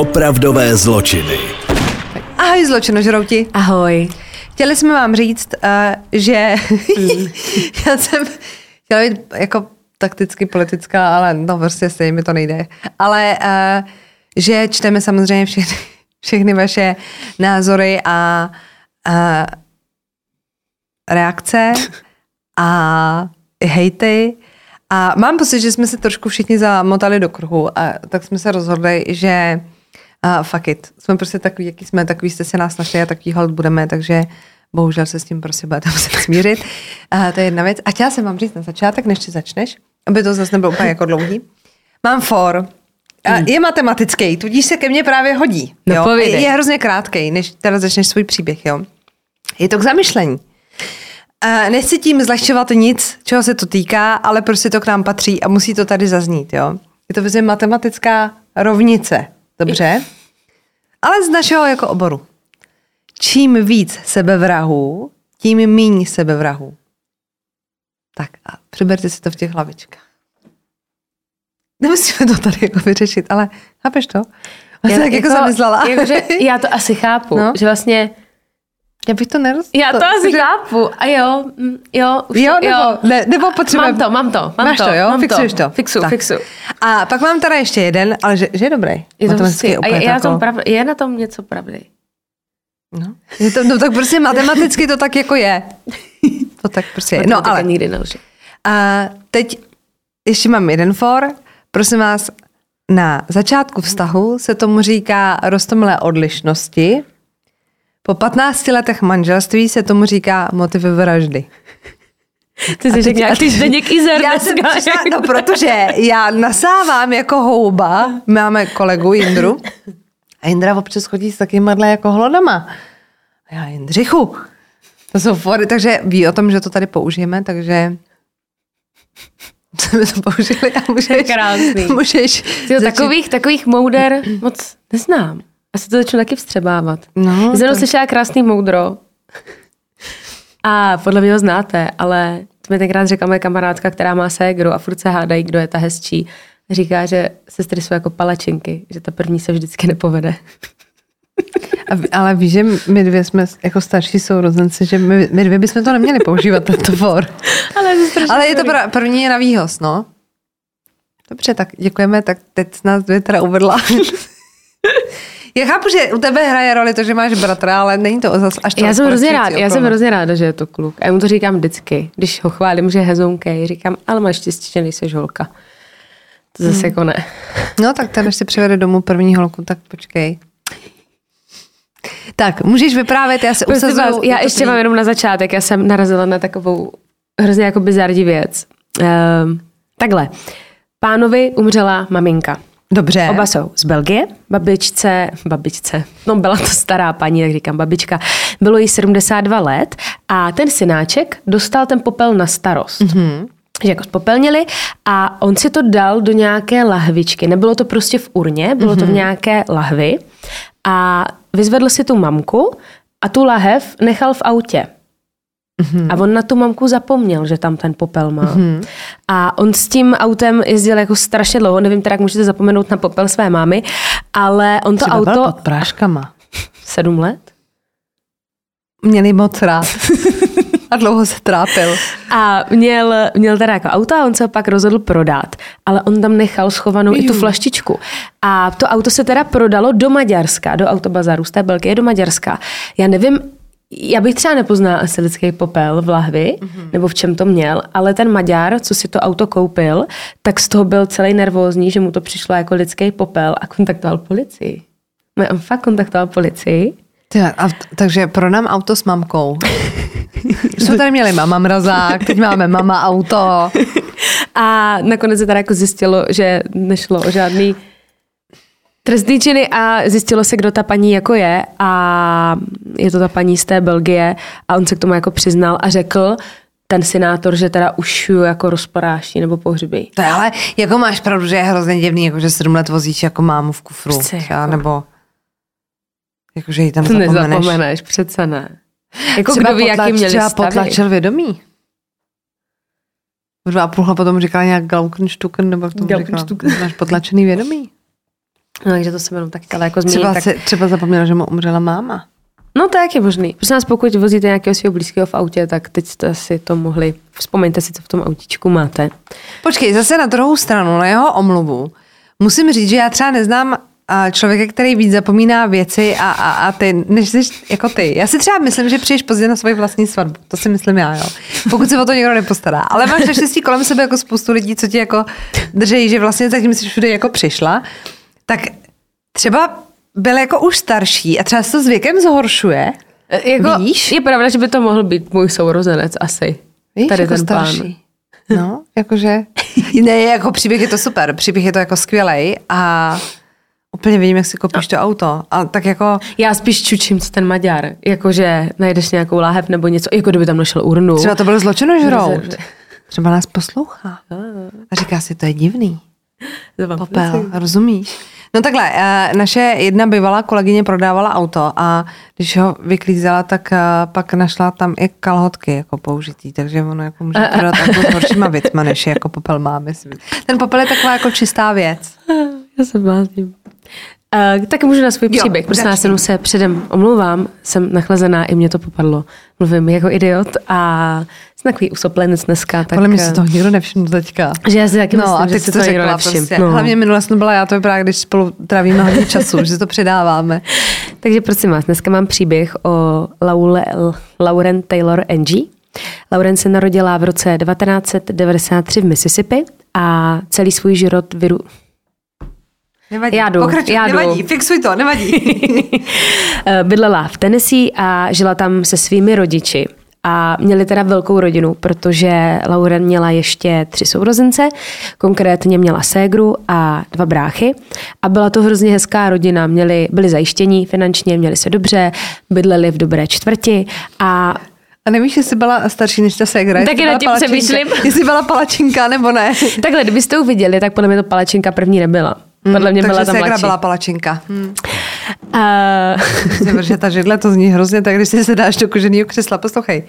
Opravdové zločiny. Ahoj zločinožrouti. Ahoj. Chtěli jsme vám říct, uh, že já jsem chtěla být jako takticky politická, ale no prostě stejně mi to nejde. Ale uh, že čteme samozřejmě všechny, všechny vaše názory a uh, reakce a hejty. A mám pocit, že jsme se trošku všichni zamotali do kruhu a tak jsme se rozhodli, že uh, fuck it. Jsme prostě takový, jaký jsme, takový jste se nás našli a takový hold budeme, takže bohužel se s tím prostě budete muset smířit. Uh, to je jedna věc. A chtěla jsem vám říct na začátek, než ty začneš, aby to zase nebylo úplně jako dlouhý. Mám for, a je matematický, tudíž se ke mně právě hodí. No jo? povídej. Je hrozně krátký, než teda začneš svůj příběh. Jo? Je to k zamyšlení. A nechci tím zlehčovat nic, čeho se to týká, ale prostě to k nám patří a musí to tady zaznít. Jo? Je to vlastně matematická rovnice. Dobře? Ale z našeho jako oboru. Čím víc sebevrahů, tím míň sebevrahů. Tak a přeberte si to v těch hlavičkách. Nemusíme to tady jako vyřešit, ale chápeš to? Já jsem tak jako, zamyslela. Jakože já to asi chápu, no. že vlastně Já bych to neroz... já to, asi chápu. A jo, mm, jo, už Jo, to, nebo, jo. Ne, nebo potřebujeme... Mám to, mám to, mám Máš to, jo? mám Fixuješ to? Fixu, Tak. fixu. A pak mám teda ještě jeden, ale že, že je dobrý. Je, to prostě, a je, na tom prav, je na tom něco pravdy. No. Je to, no tak prostě matematicky to tak jako je. To tak prostě je. No ale nikdy nelže. a teď ještě mám jeden for. Prosím vás, na začátku vztahu se tomu říká rostomilé odlišnosti. Po 15 letech manželství se tomu říká motivy vraždy. Ty jsi řekl a ty- nějaký Zdeněk Izer Já jsem dneska. přišla, no protože já nasávám jako houba, máme kolegu Jindru a Jindra občas chodí s takovýmhle jako hlodama. A já Jindřichu, to jsou fory, takže ví o tom, že to tady použijeme, takže jsme to použili a můžeš, krásný. můžeš Tyjo, takových, takových mouder moc neznám. Asi to začnu taky vstřebávat. No, Jsem to- slyšela krásný moudro. A podle mě ho znáte, ale to mi tenkrát řekla moje kamarádka, která má ségru a furt se hádají, kdo je ta hezčí. Říká, že sestry jsou jako palačinky, že ta první se vždycky nepovede. A, ale víš, že my dvě jsme jako starší sourozenci, že my, my dvě bychom to neměli používat, tento for. Ale, je to strašně Ale je to pra, první je na výhoz, no. Dobře, tak děkujeme, tak teď nás dvě teda uvedla. Já chápu, že u tebe hraje roli to, že máš bratra, ale není to zas až to Já jsem hrozně rád, odporučující já jsem hrozně ráda, že je to kluk. A já mu to říkám vždycky, když ho chválím, že je hezonkej, říkám, ale máš štěstí, že nejsi holka. To zase jako ne. No tak ten, než si přivede domů první holku, tak počkej. Tak, můžeš vyprávět, já se Prosím usazuju. vás, já ještě mám jenom na začátek, já jsem narazila na takovou hrozně jako bizarní věc. Um, takhle, pánovi umřela maminka. Dobře. Oba jsou z Belgie, babičce, babičce, no byla to stará paní, jak říkám, babička, bylo jí 72 let a ten synáček dostal ten popel na starost. Mm-hmm. Že jako spopelnili a on si to dal do nějaké lahvičky. Nebylo to prostě v urně, bylo mm-hmm. to v nějaké lahvi a vyzvedl si tu mamku a tu lahev nechal v autě. Mm-hmm. A on na tu mamku zapomněl, že tam ten popel má. Mm-hmm. A on s tím autem jezdil jako strašně dlouho, nevím teda, jak můžete zapomenout na popel své mámy, ale on to Třeba auto... pod práškama. Sedm let? Měli moc rád. A dlouho se trápil. A měl, měl teda jako auto a on se ho pak rozhodl prodat. Ale on tam nechal schovanou i tu flaštičku. A to auto se teda prodalo do Maďarska, do autobazaru z té Belgie do Maďarska. Já nevím, já bych třeba nepoznala asi lidský popel v lahvi, mm-hmm. nebo v čem to měl, ale ten Maďar, co si to auto koupil, tak z toho byl celý nervózní, že mu to přišlo jako lidský popel a kontaktoval policii. No, On fakt kontaktoval policii. Ty, a, takže prodám auto s mamkou. Jsme tady měli mama mrazák, teď máme mama auto. A nakonec se teda jako zjistilo, že nešlo o žádný trestný činy a zjistilo se, kdo ta paní jako je a je to ta paní z té Belgie a on se k tomu jako přiznal a řekl, ten senátor, že teda už jako rozporáší nebo pohřbí. To je ale, jako máš pravdu, že je hrozně divný, jako že sedm let vozíš jako mámu v kufru. Přece třeba, jako. nebo jako, že ji tam To zapomeneš. nezapomeneš, přece ne. Jako třeba kdo ví, jaký potlač, měli třeba stavy. potlačil vědomí. V dva a půl potom říkala nějak Glaukenstuken, nebo jak tomu říkala. Máš potlačený vědomí. No, takže to se jenom tak chtěla jako změnit. Třeba, tak... se, třeba zapomněla, že mu umřela máma. No tak je možný. Prosím nás, pokud vozíte nějakého svého blízkého v autě, tak teď jste si to mohli, vzpomeňte si, co v tom autíčku máte. Počkej, zase na druhou stranu, na jeho omluvu. Musím říct, že já třeba neznám člověka, který víc zapomíná věci a, a, a ty, než jsi jako ty. Já si třeba myslím, že přijdeš pozdě na svoji vlastní svatbu. To si myslím já, jo. Pokud se o to někdo nepostará. Ale máš naštěstí kolem sebe jako spoustu lidí, co ti jako drží, že vlastně zatím jsi všude jako přišla. Tak třeba byl jako už starší a třeba se to s věkem zhoršuje. E, Jako, Víš? Je pravda, že by to mohl být můj sourozenec asi. Víš, Tady jako ten pán. starší. No, jakože, ne, jako příběh je to super, příběh je to jako skvělej a úplně vidím, jak si kopíš to auto. A tak jako, Já spíš čučím, co ten Maďar. Jakože najdeš nějakou láhev nebo něco, jako kdyby tam našel urnu. třeba to byl zločinožrout. Že- Třeba nás poslouchá. A říká si, to je divný. Popel, rozumíš? No takhle, eh, naše jedna bývalá kolegyně prodávala auto a když ho vyklízela, tak eh, pak našla tam i kalhotky jako použitý, takže ono jako může prodat auto s horšíma věcma, než je jako popel má, myslím. Ten popel je taková jako čistá věc. Já se blázním. Uh, tak můžu na svůj Jo, příběh. Prostě já jsem se předem omlouvám, jsem nachlazená, i mě to popadlo. Mluvím jako idiot a jsem takový usoplenec dneska. Tak, Podle mě eh, toho nikdo nevšiml teďka. Že já si taky No myslím, a že teď si jsi to to řekla prostě. No. Hlavně minule jsem byla já, to vypadá, když spolu trávíme hodně času, že to předáváme. Takže prosím vás, dneska mám příběh o Laule, Lauren Taylor Angie. Lauren se narodila v roce 1993 v Mississippi a celý svůj život vyru... Nevadí, Já jdu, pokračuj, já jdu. nevadí, fixuj to, nevadí. Bydlela v Tennessee a žila tam se svými rodiči. A měli teda velkou rodinu, protože Lauren měla ještě tři sourozence, konkrétně měla ségru a dva bráchy. A byla to hrozně hezká rodina, měli, byli zajištění finančně, měli se dobře, bydleli v dobré čtvrti a A nevíš, jestli byla starší než ta segra? Taky byla tím přemýšlím. Jestli byla palačinka nebo ne. takhle, kdybyste to uviděli, tak podle mě to palačinka první nebyla. Podle mě Takže byla ta ségra mladší. byla palačinka. Hm. Prostě, protože ta židle to zní hrozně, tak když si se dáš do koženého křesla, poslouchej.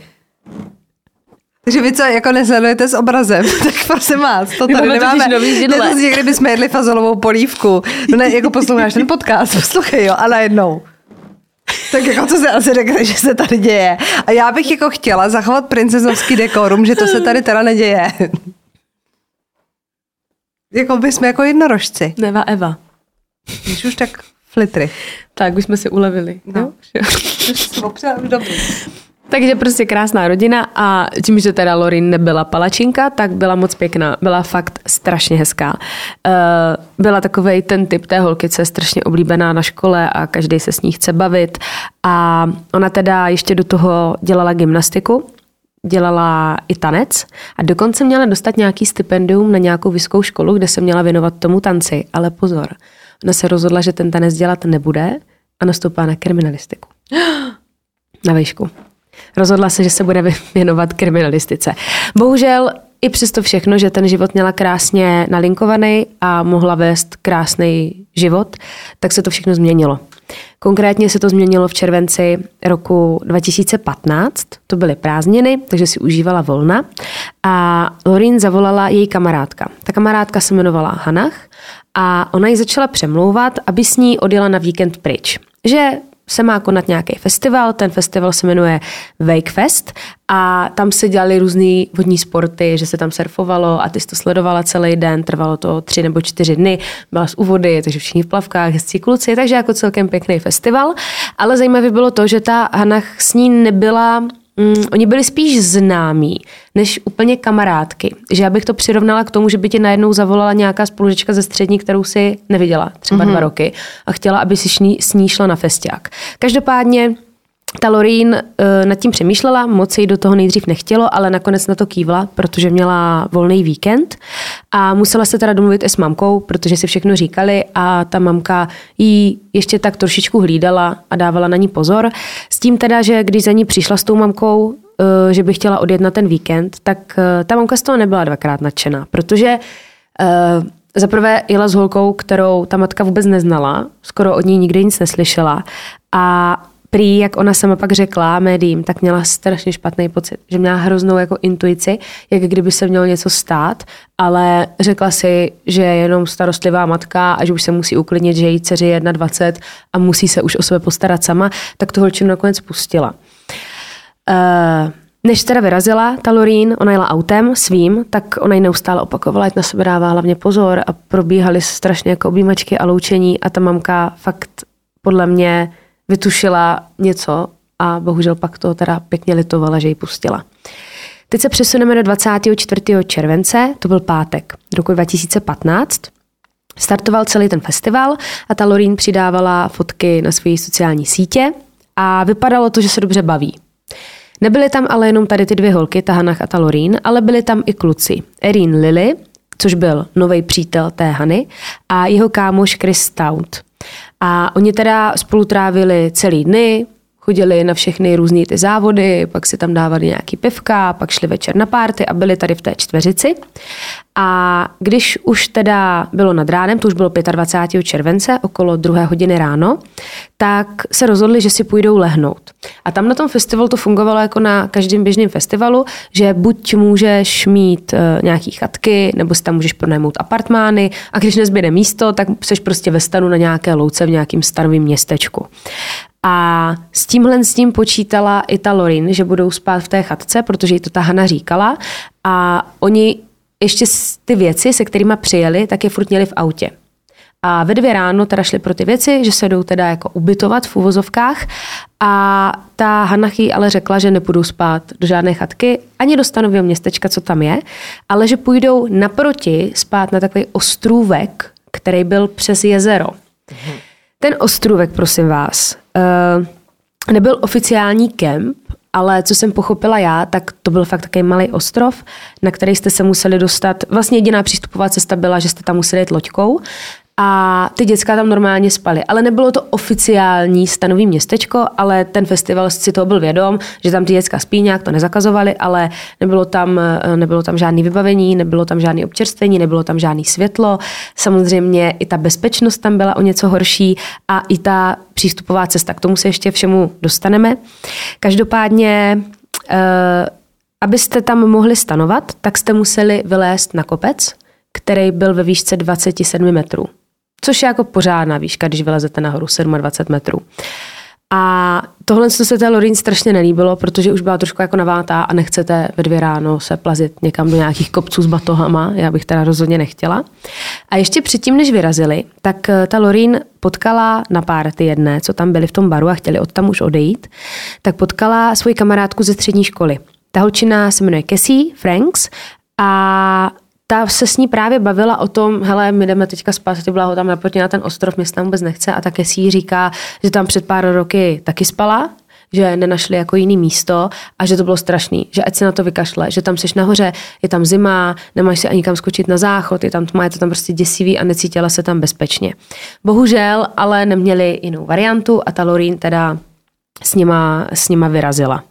Takže vy co jako nesledujete s obrazem, tak prosím vás, to tady máme nemáme. nový židle. Ne, to zní, kdybychom jedli fazolovou polívku. No ne, jako posloucháš ten podcast, poslouchej jo, a najednou. Tak jako to se asi řekne, že se tady děje. A já bych jako chtěla zachovat princezovský dekorum, že to se tady teda neděje. Jako by jsme jako jednorožci. Neva Eva. Když už tak flitry. Tak, už jsme si ulevili. No. No. Opřela už dobrý. Takže prostě krásná rodina a tím, že teda Lorin nebyla palačinka, tak byla moc pěkná. Byla fakt strašně hezká. Eh, Byla takovej ten typ té holky, co je strašně oblíbená na škole a každý se s ní chce bavit. A ona teda ještě do toho dělala gymnastiku, dělala i tanec a dokonce měla dostat nějaký stipendium na nějakou vysokou školu, kde se měla věnovat tomu tanci. Ale pozor, ona se rozhodla, že ten tanec dělat nebude a nastoupila na kriminalistiku. Na výšku. Rozhodla se, že se bude věnovat kriminalistice. Bohužel i přesto všechno, že ten život měla krásně nalinkovaný a mohla vést krásný život, tak se to všechno změnilo. Konkrétně se to změnilo v červenci roku 2015, to byly prázdniny, takže si užívala volna a Lorin zavolala její kamarádka. Ta kamarádka se jmenovala Hanach a ona ji začala přemlouvat, aby s ní odjela na víkend pryč. Že se má konat nějaký festival, ten festival se jmenuje Wakefest a tam se dělaly různé vodní sporty, že se tam surfovalo a ty jsi to sledovala celý den, trvalo to tři nebo čtyři dny, byla z úvody, takže všichni v plavkách, hezcí kluci, takže jako celkem pěkný festival, ale zajímavé bylo to, že ta Hanach s ní nebyla Mm, oni byli spíš známí, než úplně kamarádky. Že já bych to přirovnala k tomu, že by ti najednou zavolala nějaká spolužečka ze střední, kterou si neviděla třeba mm-hmm. dva roky a chtěla, aby si šní, s ní šla na festiák. Každopádně ta Lorín uh, nad tím přemýšlela, moc jí do toho nejdřív nechtělo, ale nakonec na to kývla, protože měla volný víkend a musela se teda domluvit i s mamkou, protože si všechno říkali a ta mamka jí ještě tak trošičku hlídala a dávala na ní pozor. S tím teda, že když za ní přišla s tou mamkou, uh, že by chtěla odjet na ten víkend, tak uh, ta mamka z toho nebyla dvakrát nadšená, protože uh, za prvé jela s holkou, kterou ta matka vůbec neznala, skoro od ní nikdy nic neslyšela a prý, jak ona sama pak řekla médiím, tak měla strašně špatný pocit, že měla hroznou jako intuici, jak kdyby se mělo něco stát, ale řekla si, že je jenom starostlivá matka a že už se musí uklidnit, že její dceři je 21 a musí se už o sebe postarat sama, tak tu holčinu nakonec pustila. Uh, než teda vyrazila ta Lorín, ona jela autem svým, tak ona ji neustále opakovala, ať na sebe dává hlavně pozor a probíhaly strašně jako objímačky a loučení a ta mamka fakt podle mě vytušila něco a bohužel pak to teda pěkně litovala, že ji pustila. Teď se přesuneme do 24. července, to byl pátek roku 2015. Startoval celý ten festival a ta Lorín přidávala fotky na své sociální sítě a vypadalo to, že se dobře baví. Nebyly tam ale jenom tady ty dvě holky, ta Hanach a ta Lorín, ale byli tam i kluci. Erin Lily, což byl nový přítel té Hany, a jeho kámoš Chris Stout. A oni teda spolu trávili celý dny, chodili na všechny různé ty závody, pak si tam dávali nějaký pivka, pak šli večer na párty a byli tady v té čtveřici. A když už teda bylo nad ránem, to už bylo 25. července, okolo druhé hodiny ráno, tak se rozhodli, že si půjdou lehnout. A tam na tom festivalu to fungovalo jako na každém běžném festivalu, že buď můžeš mít e, nějaký chatky, nebo si tam můžeš pronajmout apartmány a když nezbyde místo, tak seš prostě ve stanu na nějaké louce v nějakém stanovém městečku. A s tímhle s tím počítala i ta Lorin, že budou spát v té chatce, protože jí to ta Hana říkala. A oni ještě ty věci, se kterými přijeli, tak je furt měli v autě. A ve dvě ráno teda šli pro ty věci, že se jdou teda jako ubytovat v uvozovkách a ta Hanachy ale řekla, že nepůjdou spát do žádné chatky, ani do stanového městečka, co tam je, ale že půjdou naproti spát na takový ostrůvek, který byl přes jezero. Mhm. Ten ostrůvek, prosím vás, uh, nebyl oficiální kemp, ale co jsem pochopila já, tak to byl fakt takový malý ostrov, na který jste se museli dostat. Vlastně jediná přístupová cesta byla, že jste tam museli jít loďkou a ty děcka tam normálně spaly. Ale nebylo to oficiální stanový městečko, ale ten festival si toho byl vědom, že tam ty děcka spí, nějak to nezakazovali, ale nebylo tam, nebylo tam žádný vybavení, nebylo tam žádný občerstvení, nebylo tam žádný světlo. Samozřejmě i ta bezpečnost tam byla o něco horší a i ta přístupová cesta. K tomu se ještě všemu dostaneme. Každopádně uh, abyste tam mohli stanovat, tak jste museli vylézt na kopec, který byl ve výšce 27 metrů což je jako pořádná výška, když vylezete nahoru 27 metrů. A tohle se té Lorin strašně nelíbilo, protože už byla trošku jako navátá a nechcete ve dvě ráno se plazit někam do nějakých kopců s batohama. Já bych teda rozhodně nechtěla. A ještě předtím, než vyrazili, tak eh, ta Lorin potkala na párty jedné, co tam byli v tom baru a chtěli od tam už odejít, tak potkala svoji kamarádku ze střední školy. Ta holčina se jmenuje Cassie Franks a ta se s ní právě bavila o tom, hele, my jdeme teďka spát, ty byla tam naproti na ten ostrov, mě tam vůbec nechce a také si jí říká, že tam před pár roky taky spala, že nenašli jako jiný místo a že to bylo strašný, že ať se na to vykašle, že tam seš nahoře, je tam zima, nemáš si ani kam skočit na záchod, je tam tma, je to tam prostě děsivý a necítila se tam bezpečně. Bohužel, ale neměli jinou variantu a ta Lorín teda s nima, s nima vyrazila.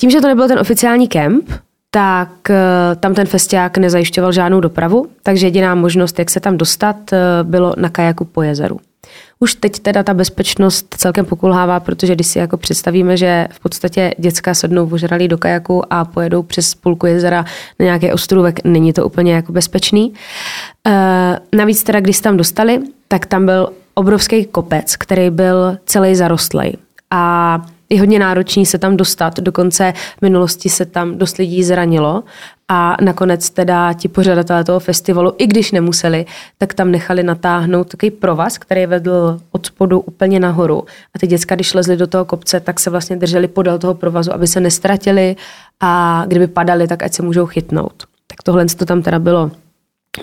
Tím, že to nebyl ten oficiální kemp, tak eh, tam ten festiák nezajišťoval žádnou dopravu, takže jediná možnost, jak se tam dostat, eh, bylo na kajaku po jezeru. Už teď teda ta bezpečnost celkem pokulhává, protože když si jako představíme, že v podstatě děcka sednou ožralí do kajaku a pojedou přes půlku jezera na nějaký ostrůvek, není to úplně jako bezpečný. E, navíc teda, když se tam dostali, tak tam byl obrovský kopec, který byl celý zarostlej. A je hodně náročný se tam dostat, dokonce v minulosti se tam dost lidí zranilo a nakonec teda ti pořadatelé toho festivalu, i když nemuseli, tak tam nechali natáhnout takový provaz, který vedl od spodu úplně nahoru. A ty děcka, když lezli do toho kopce, tak se vlastně drželi podél toho provazu, aby se nestratili a kdyby padali, tak ať se můžou chytnout. Tak tohle to tam teda bylo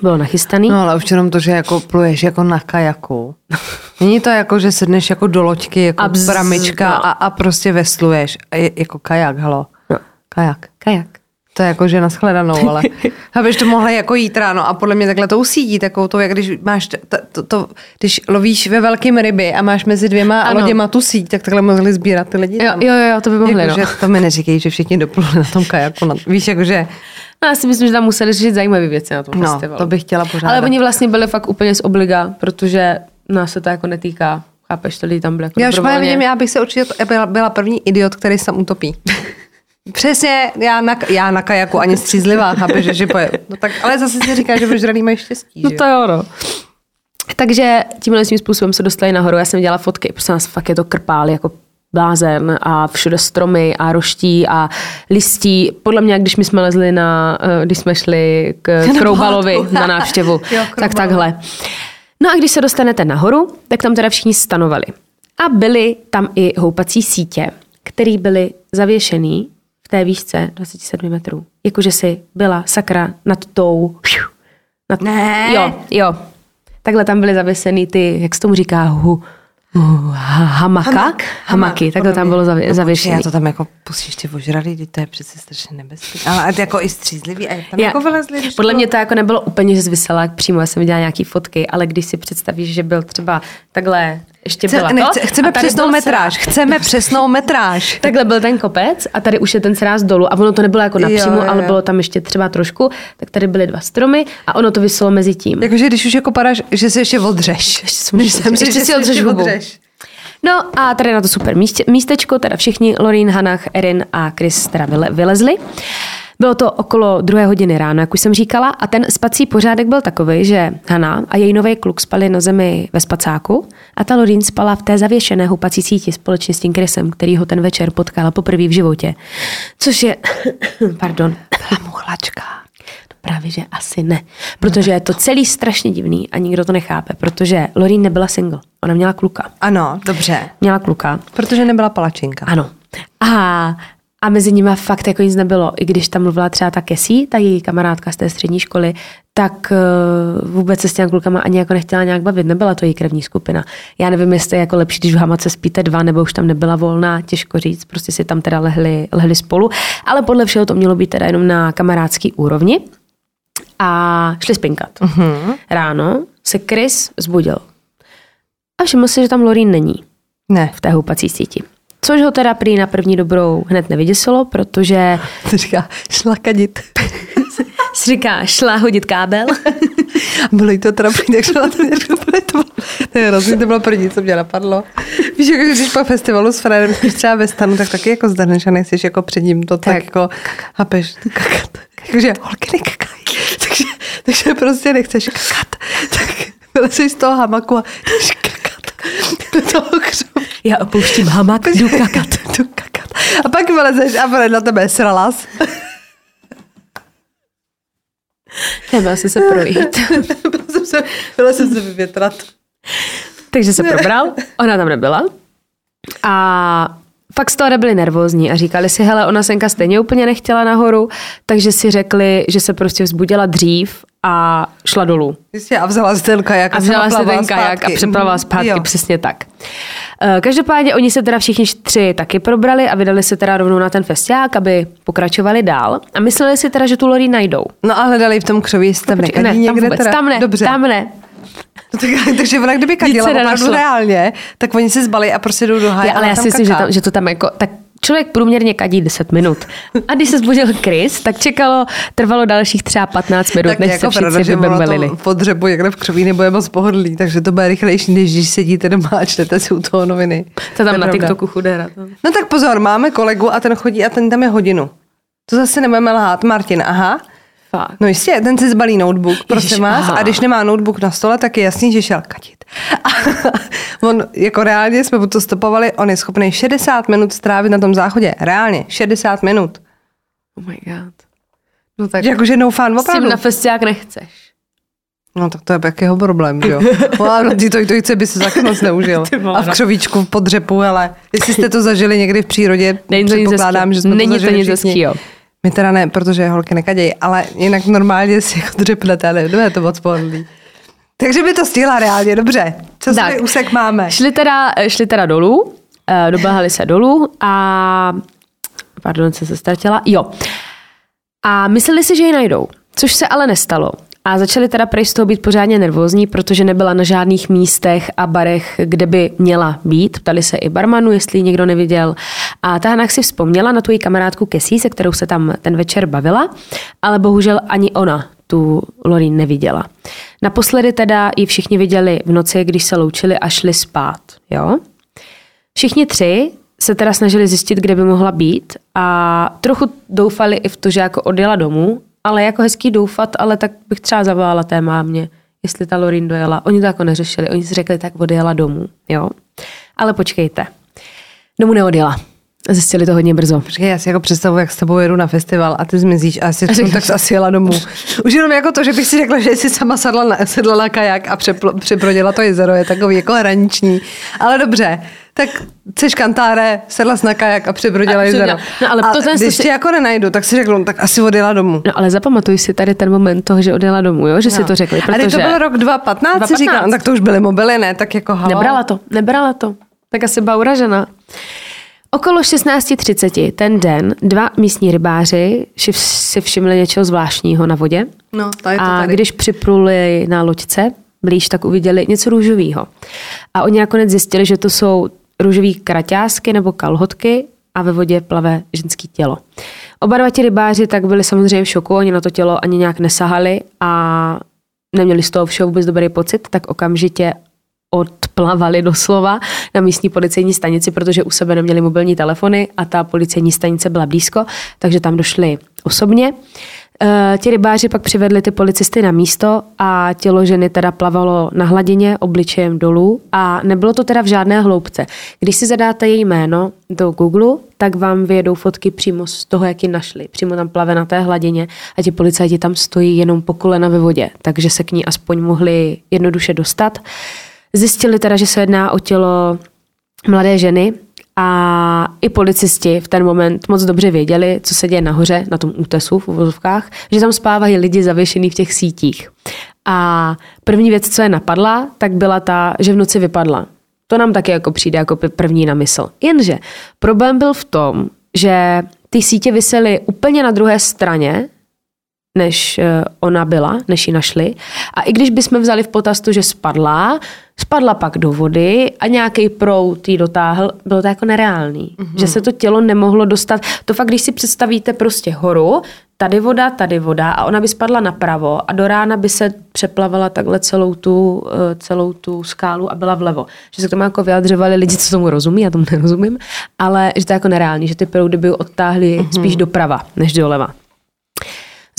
bylo nachystaný. No ale už jenom to, že jako pluješ jako na kajaku. Není to jako, že sedneš jako do loďky, jako a pramička no. a, a prostě vesluješ. A je, jako kajak, halo. No. Kajak. Kajak. To je jako, že na shledanou, ale abyš to mohla jako jít ráno a podle mě takhle to usídí, takovou to, jak když máš, to, to, to, když lovíš ve velkým ryby a máš mezi dvěma ano. loděma tu síť, tak takhle mohli sbírat ty lidi. Jo, jo, jo, to by mohli, jako, no. že to mi neříkej, že všichni dopluli na tom kajaku. Na, víš, jakože No, já si myslím, že tam museli řešit zajímavé věci na tom no, festivalu. to bych chtěla pořád. Ale oni vlastně byli fakt úplně z obliga, protože nás se to jako netýká. Chápeš, to lidi tam byly jako Já už vidím, já bych se určitě byla, byla první idiot, který se utopí. Přesně, já na, já na kajaku ani střízlivá, chápeš, že, že poje. No tak, ale zase si říká, že vyžraný mají štěstí, No to jo, no. Takže tímhle svým způsobem se dostali nahoru. Já jsem dělala fotky, prostě nás fakt je to krpál, jako blázen a všude stromy a roští a listí. Podle mě, když my jsme lezli na, eh, když jsme šli k Na Kroubalovi pohádku. na návštěvu, Jo, tak takhle. No a když se dostanete nahoru, tak tam teda všichni stanovali. A byly tam i houpací sítě, které byly zavěšený v té výšce 27 metrů. Jakože si byla sakra nad tou... Nad, Ne. Jo, jo. Takhle tam byly zavěsený ty, jak se tomu říká, hu, ha, hamaka? Hamak. Hamaky, takhle podle tam bylo zavě, No, zavěšený. Já to tam jako pustíš ty ožralý, teď to je přece strašně nebezpečné. Ale jako i střízlivý. A jak tam Já- jako vylezli, Podle to mě to jako nebylo úplně, že zvisela jak přímo, já jsem viděla nějaký fotky, ale když si představíš, že byl třeba takhle, ještě byla to, nechce, chceme přesnou metráž. Chceme přesnou metráž. Takhle byl ten kopec a tady už je ten sráz dolů a ono to nebylo jako napřímo, Jo, jo, ale jo. bylo tam ještě třeba trošku, tak tady byly dva stromy a ono to vyselo mezi tím. Jakože když už jako padáš, že si ještě odřeš. Ještě si můžeš- ještě si odřeš hubu. No a tady na to super místečko, teda všichni, Lorin, Hanach, Erin a Chris teda vyle, vylezli. Bylo to okolo druhé hodiny ráno, jak už jsem říkala, a ten spací pořádek byl takový, že Hana a její nový kluk spali na zemi ve spacáku a ta Lorin spala v té zavěšené houpací síti společně s tím Chrisem, který ho ten večer potkala poprvé v životě. Což je, pardon, Byla muchlačka. to právě, že asi ne. Protože je to celý strašně divný a nikdo to nechápe, protože Lorin nebyla single. Ona měla kluka. Ano, dobře. Měla kluka. Protože nebyla palačinka. Ano. A, a mezi nimi fakt jako nic nebylo. I když tam mluvila třeba ta Kesí, ta její kamarádka z té střední školy, tak uh, vůbec se s těmi klukama ani jako nechtěla nějak bavit. Nebyla to její krevní skupina. Já nevím, jestli je jako lepší, když v hamace spíte dva, nebo už tam nebyla volná, těžko říct. Prostě si tam teda lehli, lehli spolu. Ale podle všeho to mělo být teda jenom na kamarádský úrovni. A šli spinkat. Uh-huh. Ráno se Chris zbudil. A všiml si, že tam Lorin není Ne. v té houpací síti. Což ho teda prý na první dobrou hned nevyděsilo, protože To říká, šla kadit. si říká, šla hodit kábel. Bylo jí to trapný, tak šla to nějak úplně to. To je hrozný, to bylo první, co mě napadlo. Víš, jako, že když po festivalu s Fredem jsi třeba ve stanu, tak taky jako zdaneš a nechceš jako před ním to tak, Tak. jako hapeš, kakat. Takže holky nekakají. Takže, takže prostě nechceš kakat. Tak vylezeš z toho hamaku a jdeš kakat. Do toho křoví. Já opouštím hamak, jdu kakat. Jdu kakat. A pak vylezeš a Fred na tebe sralas. Nebyla si se projít. Byla jsem se, byla jsem se vyvětrat. Takže se probral, ona tam nebyla. A fakt z toho nebyli nervózní a říkali si, hele, ona senka stejně úplně nechtěla nahoru, takže si řekli, že se prostě vzbudila dřív a šla dolů. Jistě, a vzala si ten kajak A vzala si ten kajak a přeplavala zpátky, Jo. přesně tak. Eh, Každopádně oni se teda všichni tři taky probrali a vydali se teda rovnou na ten festiák, aby pokračovali dál. A mysleli si teda, že tu Lori najdou. No a hledali v tom křoví, jestli tam nekadí ne, tam někde vůbec, teda. tam ne, Dobře. tam ne. No tak, takže ona kdyby kadila opravdu reálně, tak oni se zbalí a prostě jdou do háje. Ale já si myslím, že, tam, že to tam jako, tak člověk průměrně kadí 10 minut. A když se zbudil Chris, tak čekalo, trvalo dalších třeba 15 minut, tak než jako se všichni to podřebu někde v křoví nebo je moc pohodlný, takže to bude rychlejší, než když sedíte doma a čtete si u toho noviny. To tam je na pravda. TikToku chudera. To. No tak pozor, máme kolegu a ten chodí a ten tam je hodinu. To zase nebudeme lhát. Martin, aha. Fakt. No jistě, ten si zbalí notebook, prosím vás. A když nemá notebook na stole, tak je jasný, že šel kadit. A on, jako reálně jsme mu to stopovali, on je schopný 60 minut strávit na tom záchodě. Reálně, 60 minut. Oh my god. No tak Jakože no fan, s tím opravdu. na festiák nechceš. No tak to je pak jeho problém, že jo. No, a ty to, to chce by se taky moc neužil. A v křovíčku, v podřepu, ale jestli jste to zažili někdy v přírodě, Není to nic předpokládám, že jsme Není to to zažili nic všichni. hezkýho. My teda ne, protože holky nekadějí, ale jinak normálně si jako dřepnete, ale ne, to moc pohodlný. Takže by to stihla reálně, dobře. Co Tak. úsek máme? Šli teda, šli teda dolů, eh, dobáhali se dolů a... Pardon, jsem se ztratila. Jo. A mysleli si, že ji najdou, což se ale nestalo. A začali teda prej z toho být pořádně nervózní, protože nebyla na žádných místech a barech, kde by měla být. Ptali se i barmanu, jestli ji někdo neviděl. A ta Hanach si vzpomněla na tu její kamarádku Kesí, se kterou se tam ten večer bavila, ale bohužel ani ona tu Lorin neviděla. Naposledy teda ji všichni viděli v noci, když se loučili a šli spát. Jo? Všichni tři se teda snažili zjistit, kde by mohla být a trochu doufali i v to, že jako odjela domů, ale jako hezký doufat, ale tak bych třeba zavolala té mámě, jestli ta Lorin dojela. Oni to jako neřešili, oni si řekli, tak odjela domů, jo. Ale počkejte, domů neodjela. Zjistili to hodně brzo. Počkej, já si jako představuji, jak s tebou jedu na festival a ty zmizíš a asi řeknu, tak jsi asi jela domů. Už jenom jako to, že bych si řekla, že jsi sama sadla na, sedla na kajak a přepl, přeprodila to jezero, je takový jako hraniční. Ale dobře, tak jsi kantáre, sedla na kajak a přebrodila jezero. No, ale a to když si- tě jako nenajdu, tak si řeknu, no, tak asi odjela domů. No ale zapamatuj si tady ten moment toho, že odjela domů, jo? že si to řekli, A teď protože to byl rok 2015, 2015. si říkám, tak to už byly mobily, ne? Tak jako halo. nebrala to, nebrala to. Tak asi byla uražena. Okolo 16.30 ten den dva místní rybáři si- všimli něčeho zvláštního na vodě. No, to je to A tady. když připluli na loďce blíž, tak uviděli něco růžového. A oni nakonec zjistili, že to jsou růžové kraťásky nebo kalhotky a ve vodě plave ženský tělo. Oba dva ti rybáři tak byli samozřejmě v šoku, oni na to tělo ani nějak nesahali a neměli z toho všeho vůbec dobrý pocit, tak okamžitě odplavali doslova na místní policejní stanici, protože u sebe neměli mobilní telefony a ta policejní stanice byla blízko, takže tam došli osobně. E, ti rybáři pak přivedli ty policisty na místo a tělo ženy teda plavalo na hladině obličejem dolů a nebylo to teda v žádné hloubce. Když si zadáte její jméno do Google, tak vám vyjedou fotky přímo z toho, jak ji našli. Přímo tam plave na té hladině a ti policajti tam stojí jenom po kolena ve vodě, takže se k ní aspoň mohli jednoduše dostat. Zjistili teda, že se jedná o tělo mladé ženy a i policisti v ten moment moc dobře věděli, co se děje nahoře, na tom útesu v uvozovkách, že tam spávají lidi zavěšený v těch sítích. A první věc, co je napadla, tak byla ta, že v noci vypadla. To nám taky jako přijde jako první na mysl. Jenže problém byl v tom, že ty sítě visely úplně na druhé straně, než eh, ona byla, než ji našli. A i když bychom vzali v potaz to, že spadla, spadla pak do vody a nějaký prout ji dotáhl, bylo to jako nereálný. Mm-hmm. Že se to tělo nemohlo dostat. To fakt, když si představíte prostě horu, tady voda, tady voda a ona by spadla napravo a do rána by se přeplavala takhle celou tu, eh, celou tu skálu a byla vlevo. Že se k tomu jako vyjadřovali lidi, co tomu rozumí, já tomu nerozumím, ale že to je jako nereálný, že ty proudy by odtáhly mm-hmm. spíš doprava než doleva.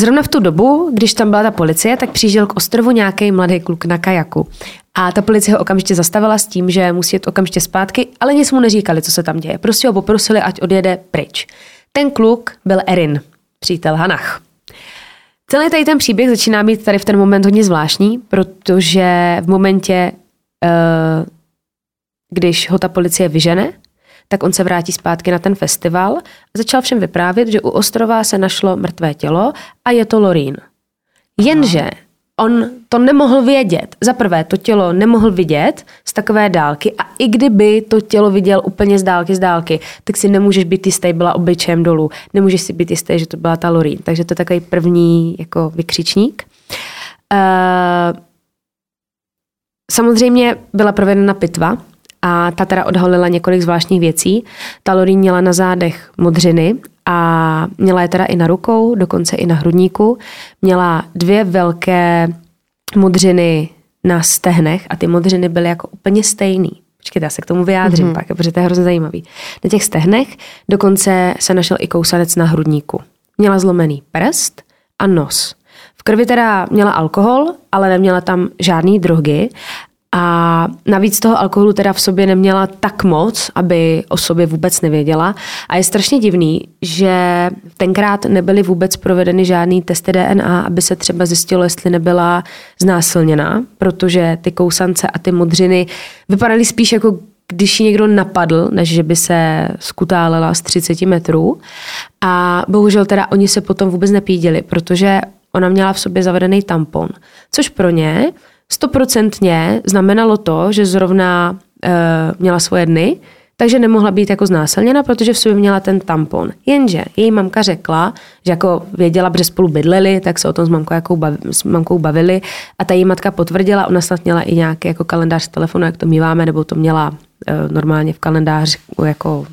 Zrovna v tu dobu, když tam byla ta policie, tak přijížděl k ostrovu nějaký mladý kluk na kajaku. A ta policie ho okamžitě zastavila s tím, že musí jít okamžitě zpátky, ale nic mu neříkali, co se tam děje. Prostě ho poprosili, ať odjede pryč. Ten kluk byl Erin, přítel Hanach. Celý tady ten příběh začíná být tady v ten moment hodně zvláštní, protože v momentě, eh, když ho ta policie vyžene, tak on se vrátí zpátky na ten festival a začal všem vyprávět, že u ostrova se našlo mrtvé tělo a je to Lorín. Jenže on to nemohl vědět. Za prvé, to tělo nemohl vidět z takové dálky a i kdyby to tělo viděl úplně z dálky, z dálky, tak si nemůžeš být jistý, byla obličejem dolů. Nemůžeš si být jistý, že to byla ta Lorín. Takže to je takový první jako vykřičník. Uh, samozřejmě byla provedena pitva, a ta teda odhalila několik zvláštních věcí. Ta Lorín měla na zádech modřiny a měla je teda i na rukou, dokonce i na hrudníku. Měla dvě velké modřiny na stehnech a ty modřiny byly jako úplně stejný. Počkejte, já se k tomu vyjádřím mm-hmm. pak, protože to je hrozně zajímavý. Na těch stehnech dokonce se našel i kousanec na hrudníku. Měla zlomený prst a nos. V krvi teda měla alkohol, ale neměla tam žádný drogy a navíc toho alkoholu teda v sobě neměla tak moc, aby o sobě vůbec nevěděla. A je strašně divný, že tenkrát nebyly vůbec provedeny žádný testy DNA, aby se třeba zjistilo, jestli nebyla znásilněná, protože ty kousance a ty modřiny vypadaly spíš jako když ji někdo napadl, než že by se skutálela z 30 metrů. A bohužel teda oni se potom vůbec nepídili, protože ona měla v sobě zavedený tampon, což pro ně stoprocentně znamenalo to, že zrovna e, měla svoje dny, takže nemohla být jako znásilněna, protože v sobě měla ten tampon. Jenže její mamka řekla, že jako věděla, že spolu bydleli, tak se o tom s mamkou, jako bav, s mamkou bavili a ta její matka potvrdila, ona snad měla i nějaký jako kalendář telefonu, jak to míváme, nebo to měla e, normálně v kalendáři jako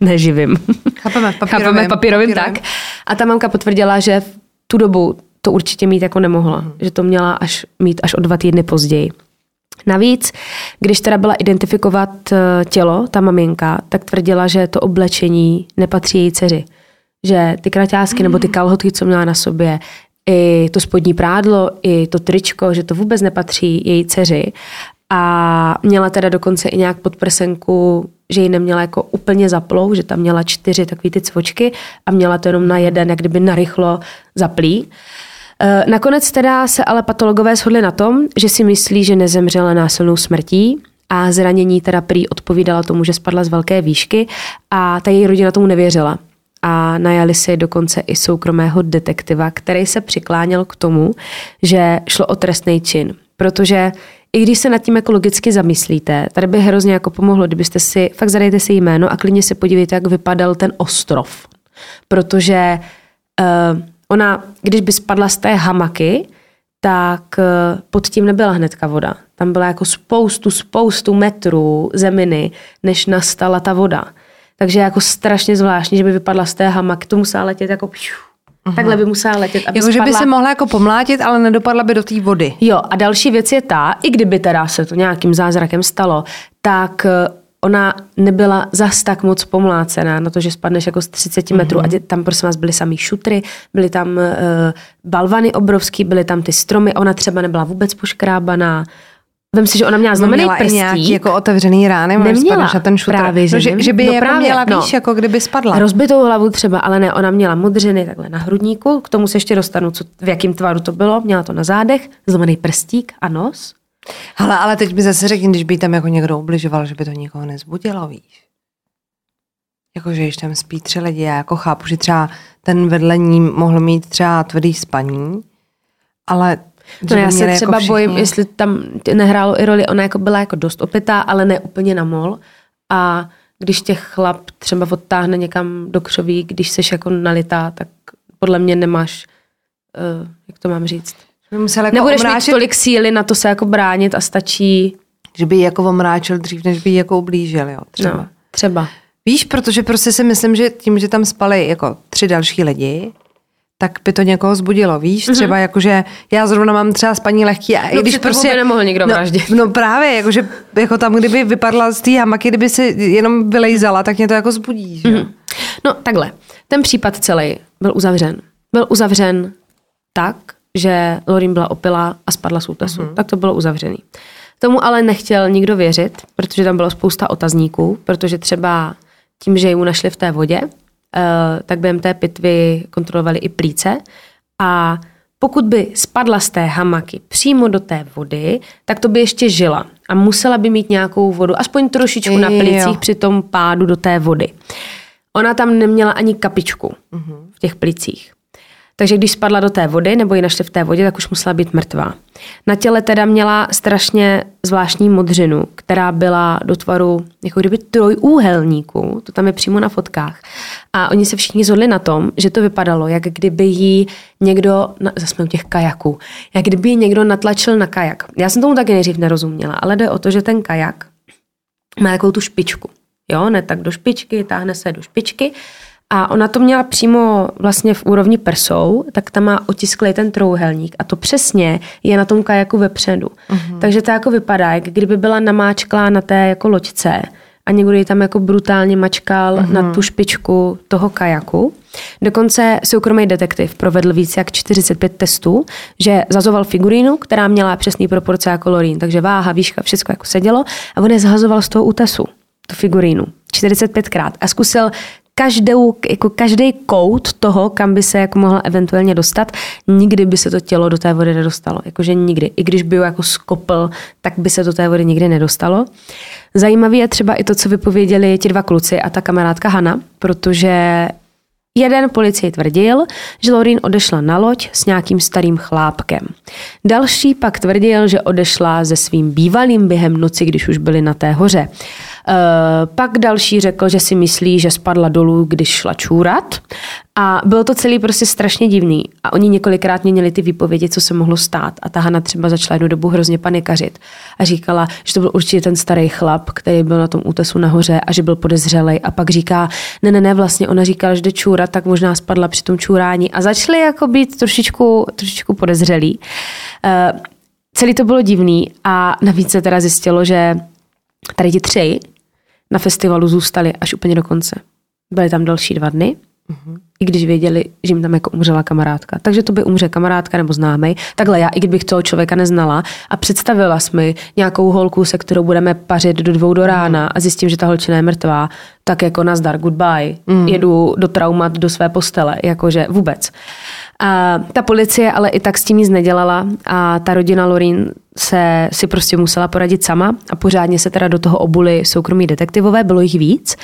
neživým. Chápeme, papírovým. Chápeme papírovým, papírovým. tak. A ta mamka potvrdila, že v tu dobu to určitě mít jako nemohla. Mm. Že to měla až mít až o dva týdny později. Navíc, když teda byla identifikovat eh, tělo, ta maminka, tak tvrdila, že to oblečení nepatří její dceři. Že ty kraťásky mm. nebo ty kalhotky, co měla na sobě, i to spodní prádlo, i to tričko, že to vůbec nepatří její dceři. A měla teda dokonce i nějak podprsenku, že ji neměla jako úplně zaplou, že tam měla čtyři takové ty cvočky a měla to jenom na jeden, jak kdyby narychlo zaplý. Eh, nakonec teda se ale patologové shodli na tom, že si myslí, že nezemřela násilnou smrtí a zranění teda prý odpovídala tomu, že spadla z velké výšky a ta její rodina tomu nevěřila. A najali si dokonce i soukromého detektiva, který se přikláněl k tomu, že šlo o trestný čin. Protože i když se nad tím jako logicky zamyslíte, tady by hrozně jako pomohlo, kdybyste si, fakt zadejte si jméno a klidně se podívejte, jak vypadal ten ostrov. Protože uh, ona, když by spadla z té hamaky, tak uh, pod tím nebyla hnedka voda. Tam byla jako spoustu, spoustu metrů zeminy, než nastala ta voda. Takže jako strašně zvláštní, že by vypadla z té hamaky, to musela letět jako Uhum. Takhle by musela letět. Aby jako, spadla... že by se mohla jako pomlátit, ale nedopadla by do té vody. Jo, a další věc je ta, i kdyby teda se to nějakým zázrakem stalo, tak eh, ona nebyla zas tak moc pomlácená na to, že spadneš jako z 30 metrů mm-hmm. a tam prosím vás byly samý šutry, byly tam uh, balvany obrovský, byly tam ty stromy, ona třeba nebyla vůbec poškrábaná, Vem si, že ona měla zlomený měla prstík. nějaký jako otevřený rány, neměla na ten šutr. Právě, že, no, že, že by no, jako právě, měla, no. víš, jako kdyby spadla. Rozbitou hlavu třeba, ale ne, ona měla modřiny takhle na hrudníku, k tomu se ještě dostanu, co, v jakém tvaru to bylo, měla to na zádech, zlomený prstík a nos. Hele, ale teď mi zase řekni, když by tam jako někdo ubližoval, že by to nikoho nezbudilo, víš. Jako, že když tam spí tři lidi, já jako chápu, že třeba ten vedle ní mohl mít třeba tvrdý spaní, ale No já se jako třeba jako bojím, jestli tam nehrálo i roli, ona jako byla jako dost opitá, ale ne úplně na mol. A když těch chlap třeba odtáhne někam do křoví, když jsi jako nalitá, tak podle mě nemáš, uh, jak to mám říct, jako Nebudeš omráčit... mít tolik síly na to se jako bránit a stačí... Že by jako omráčil dřív, než by jako ublížil, jo, třeba. No, třeba. Víš, protože prostě si myslím, že tím, že tam spali jako tři další lidi, tak by to někoho zbudilo, víš? Mm-hmm. Třeba jakože já zrovna mám třeba spaní lehký a no, když prostě... by nemohl nikdo no, vraždit. No právě, jakože jako tam, kdyby vypadla z té hamaky, kdyby si jenom vylejzala, tak mě to jako zbudí, že? Mm-hmm. No takhle, ten případ celý byl uzavřen. Byl uzavřen tak, že Lorin byla opila a spadla z útesu. Mm-hmm. Tak to bylo uzavřený. Tomu ale nechtěl nikdo věřit, protože tam bylo spousta otazníků, protože třeba tím, že ji našli v té vodě, Eh, tak během té pitvy kontrolovali i plíce a pokud by spadla z té hamaky přímo do té vody, tak to by ještě žila a musela by mít nějakou vodu, aspoň trošičku na plicích při tom pádu do té vody. Ona tam neměla ani kapičku mhm. v těch plicích. Takže když spadla do té vody, nebo ji našli v té vodě, tak už musela být mrtvá. Na těle teda měla strašně zvláštní modřinu, která byla do tvaru jako kdyby trojúhelníku, to tam je přímo na fotkách. A oni se všichni zhodli na tom, že to vypadalo, jak kdyby jí někdo, zase u těch kajaků, jak kdyby někdo natlačil na kajak. Já jsem tomu taky nejdřív nerozuměla, ale jde o to, že ten kajak má takovou tu špičku. Jo, ne tak do špičky, táhne se do špičky a ona to měla přímo vlastně v úrovni persou, tak tam má otisklý ten trouhelník a to přesně je na tom kajaku vepředu. Uh-huh. Takže to jako vypadá, jak kdyby byla namáčklá na té jako loďce a někdo ji tam jako brutálně mačkal uh-huh. na tu špičku toho kajaku. Dokonce soukromý detektiv provedl více jak 45 testů, že zazoval figurínu, která měla přesný proporce jako Lorín, takže váha, výška, všechno jako sedělo a on je zhazoval z toho útesu, tu figurínu. 45krát a zkusil každou, jako každý kout toho, kam by se jako mohla eventuálně dostat, nikdy by se to tělo do té vody nedostalo. Jakože nikdy. I když by ho jako skopl, tak by se do té vody nikdy nedostalo. Zajímavé je třeba i to, co vypověděli ti dva kluci a ta kamarádka Hana, protože Jeden policii tvrdil, že Lorin odešla na loď s nějakým starým chlápkem. Další pak tvrdil, že odešla se svým bývalým během noci, když už byli na té hoře. Pak další řekl, že si myslí, že spadla dolů, když šla čůrat. A bylo to celý prostě strašně divný. A oni několikrát měnili ty výpovědi, co se mohlo stát. A ta Hana třeba začala jednu dobu hrozně panikařit. A říkala, že to byl určitě ten starý chlap, který byl na tom útesu nahoře a že byl podezřelej. A pak říká, ne, ne, ne, vlastně ona říkala, že jde čůrat, tak možná spadla při tom čůrání. A začali jako být trošičku, trošičku podezřelí. Uh, celý to bylo divný a navíc se teda zjistilo, že tady ti tři na festivalu zůstali až úplně do konce. Byly tam další dva dny, mm-hmm. i když věděli, že jim tam jako umřela kamarádka. Takže to by umře kamarádka nebo známý. Takhle já, i kdybych toho člověka neznala a představila jsme mi nějakou holku, se kterou budeme pařit do dvou do rána a zjistím, že ta holčina je mrtvá, tak jako nazdar, goodbye. Mm. Jedu do traumat do své postele, jakože vůbec. A ta policie ale i tak s tím nic nedělala a ta rodina Lorin se si prostě musela poradit sama a pořádně se teda do toho obuli soukromí detektivové, bylo jich víc.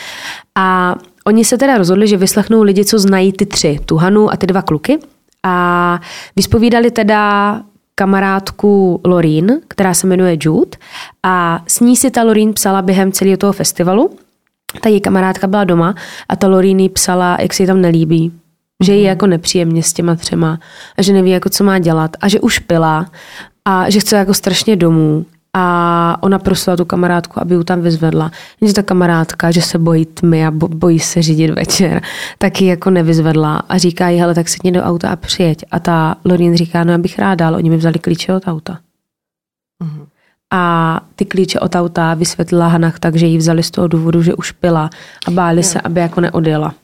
A oni se teda rozhodli, že vyslechnou lidi, co znají ty tři, tu Hanu a ty dva kluky. A vyspovídali teda kamarádku Lorin, která se jmenuje Jude a s ní si ta Lorin psala během celého toho festivalu. Ta její kamarádka byla doma a ta Lorin psala, jak se jí tam nelíbí, že jí jako nepříjemně s těma třema a že neví, jako co má dělat a že už pila a že chce jako strašně domů a ona prosila tu kamarádku, aby ji tam vyzvedla. Jenže ta kamarádka, že se bojí tmy a bojí se řídit večer, tak ji jako nevyzvedla a říká jí, hele, tak sedni do auta a přijeď. A ta Lorin říká, no já bych ráda, ale oni mi vzali klíče od auta. Uh-huh. A ty klíče od auta vysvětlila Hanach tak, že jí vzali z toho důvodu, že už pila a báli se, aby jako neodjela.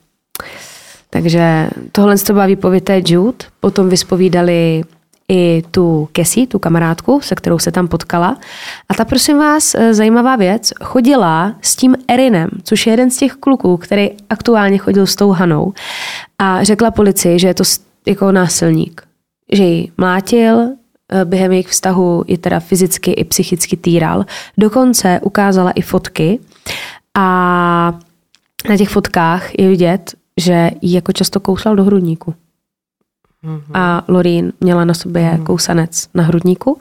Takže tohle to byla výpověď Jude. Potom vyspovídali i tu Kesi, tu kamarádku, se kterou se tam potkala. A ta, prosím vás, eh, zajímavá věc, chodila s tím Erinem, což je jeden z těch kluků, který aktuálně chodil s tou Hanou. A řekla policii, že je to jako násilník. Že ji mlátil, eh, během jejich vztahu i teda fyzicky i psychicky týral. Dokonce ukázala i fotky a na těch fotkách je vidět, že ji jako často kousal do hrudníku. Mm-hmm. A Lorín měla na sobě mm-hmm. kousanec na hrudníku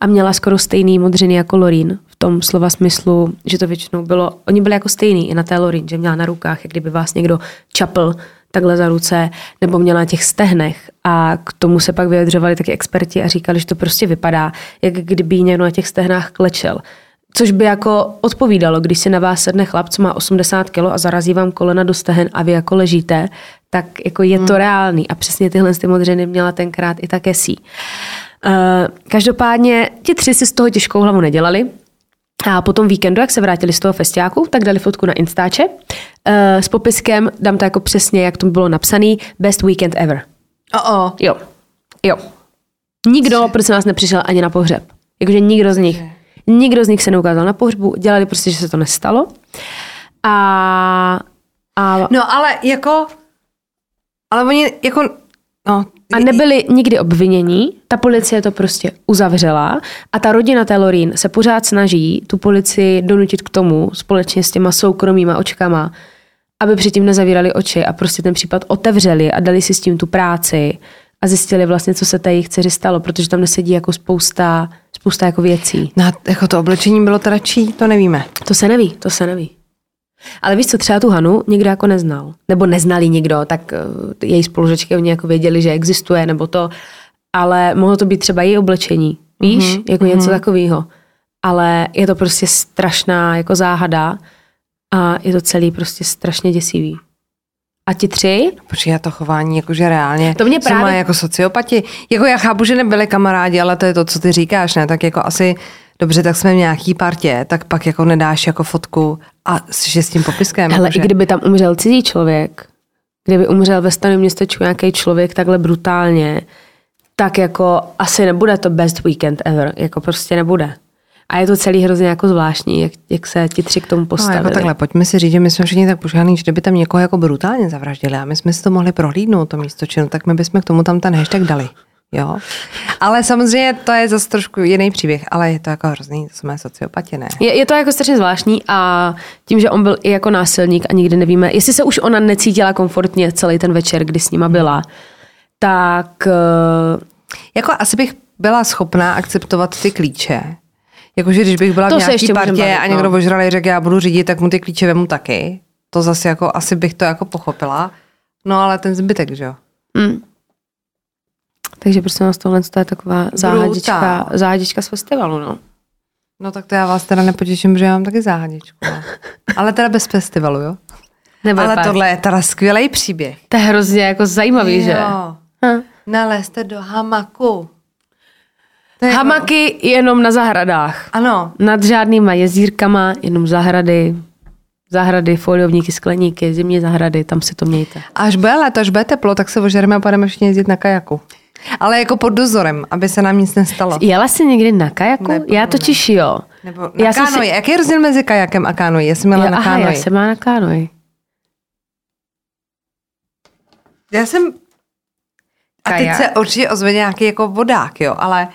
a měla skoro stejný modřiny jako Lorín. V tom slova smyslu, že to většinou bylo, oni byli jako stejný i na té Lorín, že měla na rukách, jak kdyby vás někdo čapl takhle za ruce, nebo měla na těch stehnech. A k tomu se pak vyjadřovali taky experti a říkali, že to prostě vypadá, jak kdyby někdo na těch stehnách klečel. Což by jako odpovídalo, když si na vás sedne chlap, co má 80 kg a zarazí vám kolena do stehen a vy jako ležíte, tak jako je to hmm. reálný. A přesně tyhle ty modřiny měla tenkrát i také sí. Uh, každopádně ti tři si z toho těžkou hlavu nedělali. A potom víkendu, jak se vrátili z toho festiáku, tak dali fotku na Instače uh, s popiskem, dám to jako přesně, jak to bylo napsaný, best weekend ever. Oh, oh. Jo. Jo. Nikdo, prosím vás, nepřišel ani na pohřeb. Jakože nikdo z nich. Nikdo z nich se neukázal na pohřbu, dělali prostě, že se to nestalo. A, a... No ale jako, ale oni jako, no, a nebyli nikdy obvinění, ta policie to prostě uzavřela a ta rodina té Lorín se pořád snaží tu policii donutit k tomu společně s těma soukromýma očkama, aby předtím nezavírali oči a prostě ten případ otevřeli a dali si s tím tu práci a zjistili vlastně, co se té jejich dceři stalo, protože tam nesedí jako spousta, spousta jako věcí. No, jako to oblečení bylo teda čí, to nevíme. To se neví, to se neví. Ale víš co, třeba tu Hanu nikdo jako neznal. Nebo neznali nikdo, tak uh, její spolužečky oni jako věděli, že existuje, nebo to. Ale mohlo to být třeba její oblečení. Víš, mm-hmm. jako něco mm-hmm. takového. Ale je to prostě strašná jako záhada a je to celý prostě strašně děsivý. A ti tři? Protože to chování, jakože reálně. To mě právě... Má jako sociopati. Jako já chápu, že nebyli kamarádi, ale to je to, co ty říkáš, ne? Tak jako asi dobře, tak jsme v nějaký partě, tak pak jako nedáš jako fotku a že s tím popiskem. Ale jakože... i kdyby tam umřel cizí člověk, kdyby umřel ve staném městečku nějaký člověk takhle brutálně, tak jako asi nebude to best weekend ever. Jako prostě nebude. A je to celý hrozně jako zvláštní, jak, jak se ti tři k tomu postavili. No, jako takhle, pojďme si říct, že my jsme všichni tak požádaní, že kdyby tam někoho jako brutálně zavraždili a my jsme si to mohli prohlídnout, to místo činu, tak my bychom k tomu tam ten hashtag dali. Jo. Ale samozřejmě to je zase trošku jiný příběh, ale je to jako hrozný, to jsme sociopati, ne? Je, je to jako strašně zvláštní a tím, že on byl i jako násilník a nikdy nevíme, jestli se už ona necítila komfortně celý ten večer, kdy s nima byla, tak... Jako asi bych byla schopná akceptovat ty klíče, Jakože když bych byla To v nějaký partě bavit, a no. někdo ožralý řekl, já budu řídit, tak mu ty klíče vemu taky. To zase jako, asi bych to jako pochopila. No ale ten zbytek, že jo. Mm. Takže prostě nás tohle to je taková záhadička, záhadička z festivalu, no. No tak to já vás teda nepotěším, že já mám taky záhadičku. no. Ale teda bez festivalu, jo. Nebo Ale fakt. tohle je teda skvělý příběh. To je hrozně jako zajímavý, že? Jo. Hm. Nalezte do hamaku. Jako- Hamaky jenom na zahradách. Ano. Nad žádnýma jezírkama, jenom zahrady, zahrady, foliovníky, skleníky, zimní zahrady, tam si to mějte. Až bude léto, až bude teplo, tak se ožereme a půjdeme všichni jezdit na kajaku. Ale jako pod dozorem, aby se nám nic nestalo. Jela jsi někdy na kajaku? Ne, já totiž jo. Nebo na Já kánoji. si- Jaký je rozdíl mezi kajakem a kánoji? Já jsem měla Já, na aha, kánoji. já jsem má na kánoji. Já jsem... A teď Kajak? se určitě ozve nějaký jako vodák, jo, ale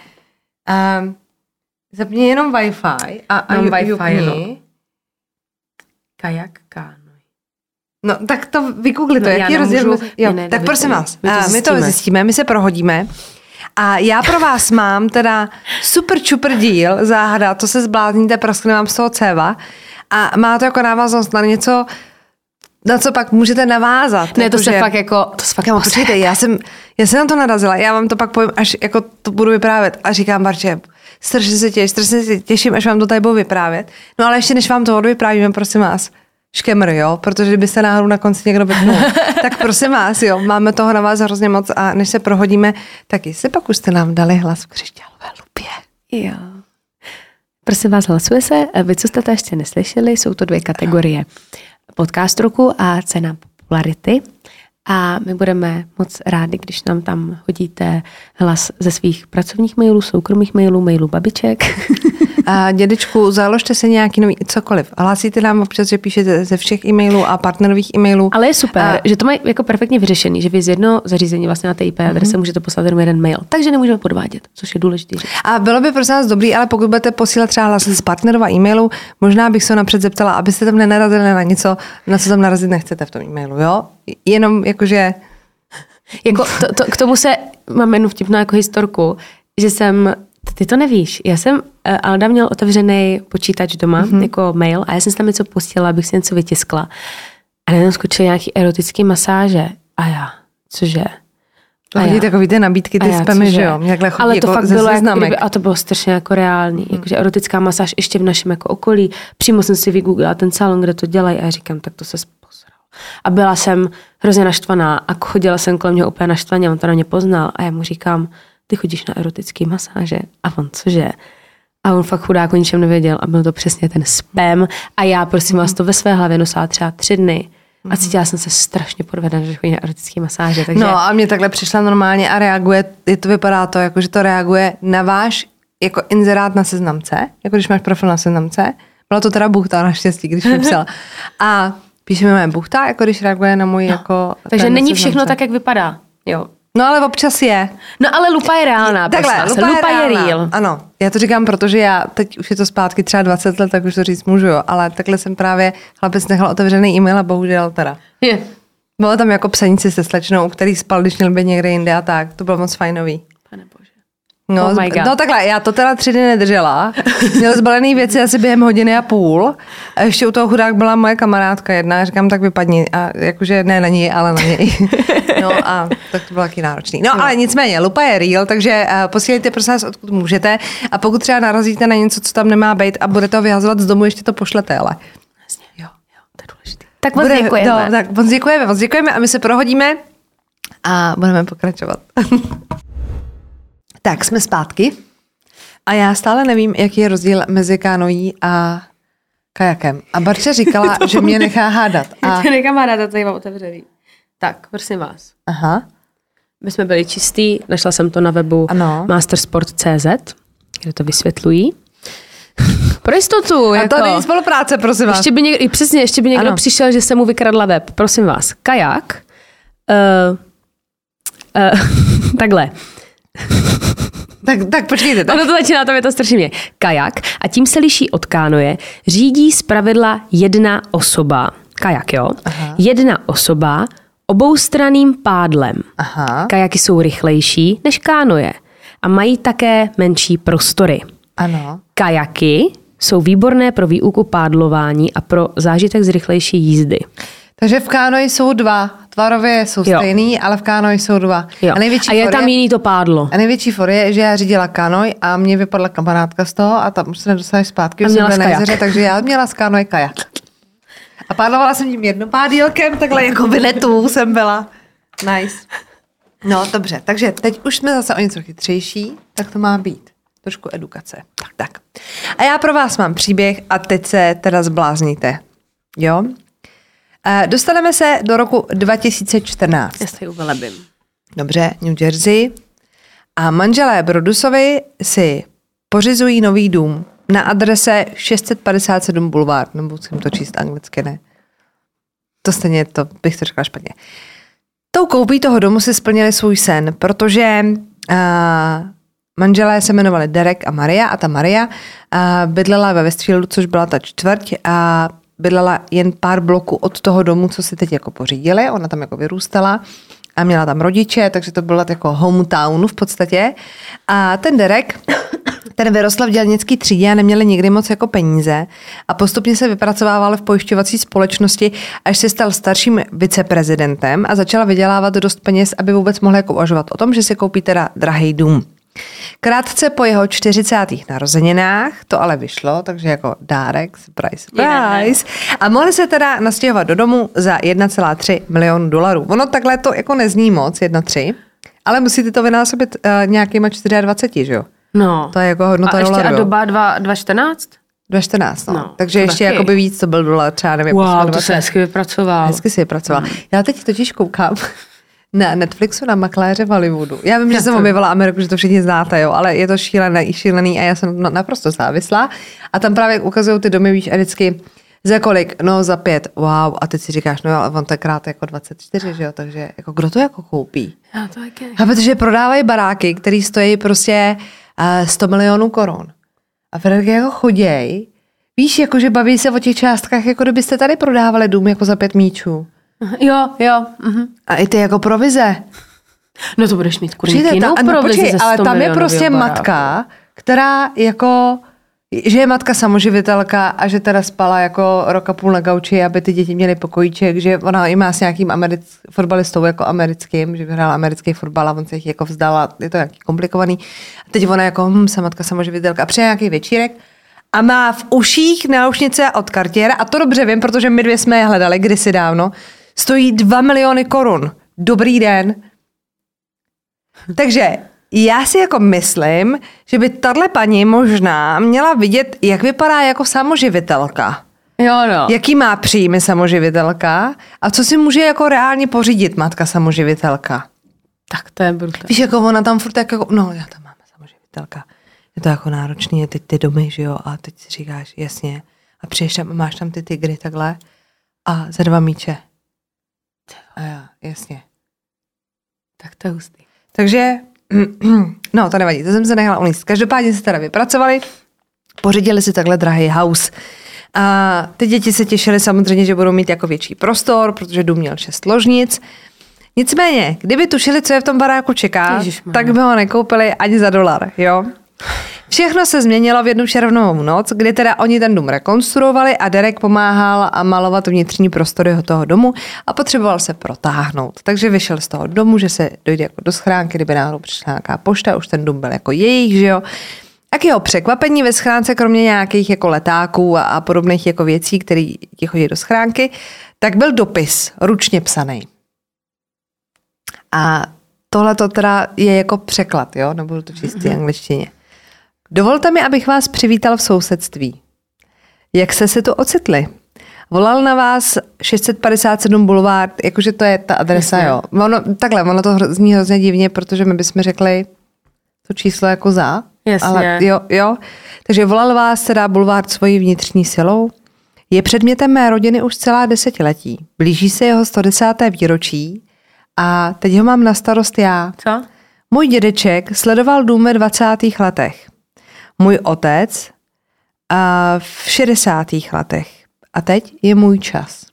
um, zapni jenom Wi-Fi a, a ju- Wi-Fi, jupni. no. Kajak, kánoji. No, tak to vygooglite, No, no, jaký rozdíl. mezi- Jo, ne, tak prosím to- vás, my to a my to zjistíme. zjistíme, my se prohodíme. A já pro vás mám teda super čupr díl, záhada, to se zblázníte, praskne vám z toho céva. A má to jako návaznost na něco, na co pak můžete navázat. Ne, to se jakože- fakt jako, to se fakt Kámo, počkejte, já jsem, já jsem na to narazila, já vám to pak povím, až jako to budu vyprávět. A říkám Barče, strašně se těším, strašně se těším, až vám to tady budu vyprávět. No ale ještě než vám to odvyprávíme, prosím vás, škemr, jo, protože kdybyste náhodou na konci někdo vypnul, tak prosím vás, jo, máme toho na vás hrozně moc a než se prohodíme, tak jestli pak už jste nám dali hlas v křišťálové lupě. Jo. Prosím vás, hlasuje se. Vy, co jste to ještě neslyšeli, jsou to dvě kategorie. Podcast roku a cena popularity. A my budeme moc rádi, když nám tam hodíte hlas ze svých pracovních mailů, soukromých mailů, mailů babiček. A dědečku, založte se nějaký nový, cokoliv. Hlásíte nám občas, že píšete ze všech e-mailů a partnerových e-mailů. Ale je super, A- že to mají jako perfektně vyřešený, že vy z jednoho zařízení vlastně na té IP adrese můžete poslat jenom jeden mail. Takže nemůžeme podvádět, což je důležité. A bylo by prosím vás dobrý, ale pokud budete posílat třeba hlas z partnerova e-mailu, možná bych se ho napřed zeptala, abyste tam nenarazili na něco, na co tam narazit nechcete v tom e-mailu, jo? Jenom jakože, Jako to, to, k tomu se mám jednu vtipnou jako historku, že jsem, ty to nevíš, já jsem, eh, Alda měl otevřený počítač doma, mm-hmm. jako mail a já jsem si tam něco posílala, abych si něco vytiskla. A najednou skočily nějaký erotický masáže. A já, cože? A já. takový ty nabídky, ty já, spamy, že jo? Takhle chodí Ale to jako fakt bylo, jak kdyby, a to bylo strašně jako reálný. Hmm. Jakože erotická masáž ještě v našem jako okolí. Přímo jsem si vygooglila ten salon, kde to dělají a já říkám, tak to se posral. A byla jsem hrozně naštvaná a chodila jsem kolem něho úplně naštvaně, on to na mě poznal a já mu říkám, ty chodíš na erotický masáže a on cože? A on fakt chudák o ničem nevěděl a byl to přesně ten spam a já prosím vás to ve své hlavě nosila třeba tři dny a cítila jsem se strašně podvedena, že chodí na erotický masáže. Takže No a mě takhle přišla normálně a reaguje, je to vypadá to, jako, že to reaguje na váš jako inzerát na seznamce, jako když máš profil na seznamce. Byla to teda buchta naštěstí, když mi psala. A píše mi moje buchta, jako když reaguje na můj jako... takže není všechno tak, jak vypadá. Jo. No ale občas je. No ale lupa je reálná. Takhle, lupa, lupa je, reálná. real. Ano, já to říkám, protože já teď už je to zpátky třeba 20 let, tak už to říct můžu, jo. Ale takhle jsem právě chlapec nechal otevřený e-mail a bohužel teda. Je. Bylo tam jako psenici se slečnou, který spal, když měl být někde jinde a tak. To bylo moc fajnový. No, Oh my God. no takhle, já to teda tři dny nedržela. Měl zbalený věci asi během hodiny a půl. A ještě u toho chudák byla moje kamarádka jedna. Říkám, tak vypadni. A jakože ne na ní, ale na něj. No a tak to bylo taky náročný. No ale nicméně, lupa je real, takže uh, posílejte prosím vás, odkud můžete. A pokud třeba narazíte na něco, co tam nemá být a budete ho vyhazovat z domu, ještě to pošlete, ale. Jo. To je důležité. Tak moc Bude- děkujeme. No, tak moc děkujeme, moc děkujeme a my se prohodíme a budeme pokračovat. tak, jsme zpátky. A já stále nevím, jaký je rozdíl mezi kánojí a kajakem. A Barča říkala, že mě nechá hádat. Já A, tě nechám hádat, tady mám otevřený. Tak, prosím vás. aha, My jsme byli čistý, našla jsem to na webu Ano. mastersport.cz, kde to vysvětlují. Pro jistotu. a jako. to není spolupráce, prosím vás. Ještě by někdo, přesně, ještě by někdo Ano. přišel, že se mu vykradla web. Prosím vás, kajak. Uh, uh, takhle. Tak, tak počkejte. Tak. Ono to začíná, to je to strašně mě. Kajak, a tím se liší od kánoje, řídí zpravidla jedna osoba. Kajak, jo? Aha. Jedna osoba oboustraným pádlem. Aha, Kajaky jsou rychlejší než kánoje a mají také menší prostory. Ano. Kajaky jsou výborné pro výuku pádlování a pro zážitek z rychlejší jízdy. Takže v kánoji jsou dva. Tvarově jsou Jo. stejný, ale v kánoji jsou dva. Jo. A největší a je tam jiný to pádlo. A největší for je, že já řídila kanoj a mě vypadla kamarádka z toho a tam už se nedostaneš zpátky, A jsem měla na jezeře, takže já měla z kanoj kajak. A pádlovala jsem tím jednopádílkem, takhle jako vinetu jsem byla. Nice. No, dobře, takže teď už jsme zase o něco chytřejší, tak to má být. Trošku edukace. Tak, tak. A já pro vás mám příběh a teď se teda zblázníte. Jo? Eh, Dostaneme se do roku 2014. Já se ji uvelebím. Dobře, New Jersey. A manželé Brodusovi si pořizují nový dům na adrese 657 Boulevard, nebo musím to číst anglicky, ne? To stejně, to bych to řekla špatně. Tou koupí toho domu si splnili svůj sen, protože uh, manželé se jmenovali Derek a Maria a ta Maria uh, bydlela ve Westfieldu, což byla ta čtvrť a bydlela jen pár bloků od toho domu, co si teď jako pořídili. Ona tam jako vyrůstala a měla tam rodiče, takže to byla jako hometown v podstatě. A ten Derek, ten vyrostl v dělnický třídě a neměli nikdy moc jako peníze a postupně se vypracovával v pojišťovací společnosti, až se stal starším viceprezidentem a začala vydělávat dost peněz, aby vůbec mohl jako uvažovat o tom, že si koupí teda drahý dům. Krátce po jeho 40. narozeninách to ale vyšlo, takže jako dárek, surprise, surprise. A mohli se teda nastěhovat do domu za 1,3 milionu dolarů. Ono takhle to jako nezní moc, 1,3, ale musíte to vynásobit uh, nějakýma 24, že jo? No. To je jako hodnota a ještě dolaru, a doba 2, 2,14? 2,14, no. No, Takže ještě taky. jako by víc to byl dolar, třeba nevím, Wow, to 28. se hezky vypracoval. Hezky si je pracovala. Já teď totiž koukám na Netflixu na makléře v Hollywoodu. Já vím, že jsem objevila Ameriku, že to všichni znáte, jo, ale je to šílený, šílený a já jsem na- naprosto závislá. A tam právě ukazují ty domy, víš, a vždycky za kolik? No za pět. Wow. A teď si říkáš, no ale on to je krát jako 24, že jo, takže jako kdo to jako koupí? Já to taky. A protože prodávají baráky, které stojí prostě uh, 100 milionů korun. A Fredrik jako choděj, víš, jako že baví se o těch částkách, jako kdybyste tady prodávali dům jako za pět míčů. Jo, jo. Mhm. A i ty jako provize. No to budeš mít kurník Přijde jinou ta, no, provizi počkej, ze 100 ale tam je prostě baráku. matka, která jako že je matka samoživitelka a že teda spala jako roka půl na gauči, aby ty děti měly pokojíček, že ona i má s nějakým americ, fotbalistou jako americkým, že vyhrála americký fotbal a on se jich jako vzdala, je to nějaký komplikovaný. A teď ona jako, hm, jsem matka samoživitelka a přijde nějaký večírek a má v uších náušnice od Cartier a to dobře vím, protože my dvě jsme je hledali kdysi dávno, stojí 2 miliony korun. Dobrý den. Takže já si jako myslím, že by tahle paní možná měla vidět, jak vypadá jako samoživitelka. Jo, no. Jaký má příjmy samoživitelka a co si může jako reálně pořídit matka samoživitelka. Tak to je brutální. Víš, jako ona tam furt jako, no já tam mám samoživitelka. Je to jako náročný, je teď ty domy, že jo, a teď si říkáš, jasně. A přijdeš tam, máš tam ty tygry takhle a za dva míče. A já, jasně. Tak to je hustý. Takže, no to nevadí, to jsem se nechala uníst. Každopádně se teda vypracovali, pořídili si takhle drahý house. A ty děti se těšily samozřejmě, že budou mít jako větší prostor, protože dům měl šest ložnic. Nicméně, kdyby tušili, co je v tom baráku čeká, Ježišmarja. tak by ho nekoupili ani za dolar, jo? Všechno se změnilo v jednu červnovou noc, kdy teda oni ten dům rekonstruovali a Derek pomáhal a malovat vnitřní prostory toho domu a potřeboval se protáhnout. Takže vyšel z toho domu, že se dojde jako do schránky, kdyby náhodou přišla nějaká pošta, už ten dům byl jako jejich, že jo. A k jeho překvapení ve schránce, kromě nějakých jako letáků a, a podobných jako věcí, které ti chodí do schránky, tak byl dopis ručně psaný. A tohle to teda je jako překlad, jo, nebudu to v té angličtině. Dovolte mi, abych vás přivítal v sousedství. Jak jste se tu ocitli? Volal na vás 657 Boulevard, jakože to je ta adresa, Jasně. jo. Ono, takhle, ono to zní hrozně divně, protože my bychom řekli to číslo jako za. Jasně. Ale jo, jo. Takže volal vás teda Boulevard svojí vnitřní silou. Je předmětem mé rodiny už celá desetiletí. Blíží se jeho 110. výročí a teď ho mám na starost já. Co? Můj dědeček sledoval dům ve 20. letech. Můj otec a v 60. letech. A teď je můj čas.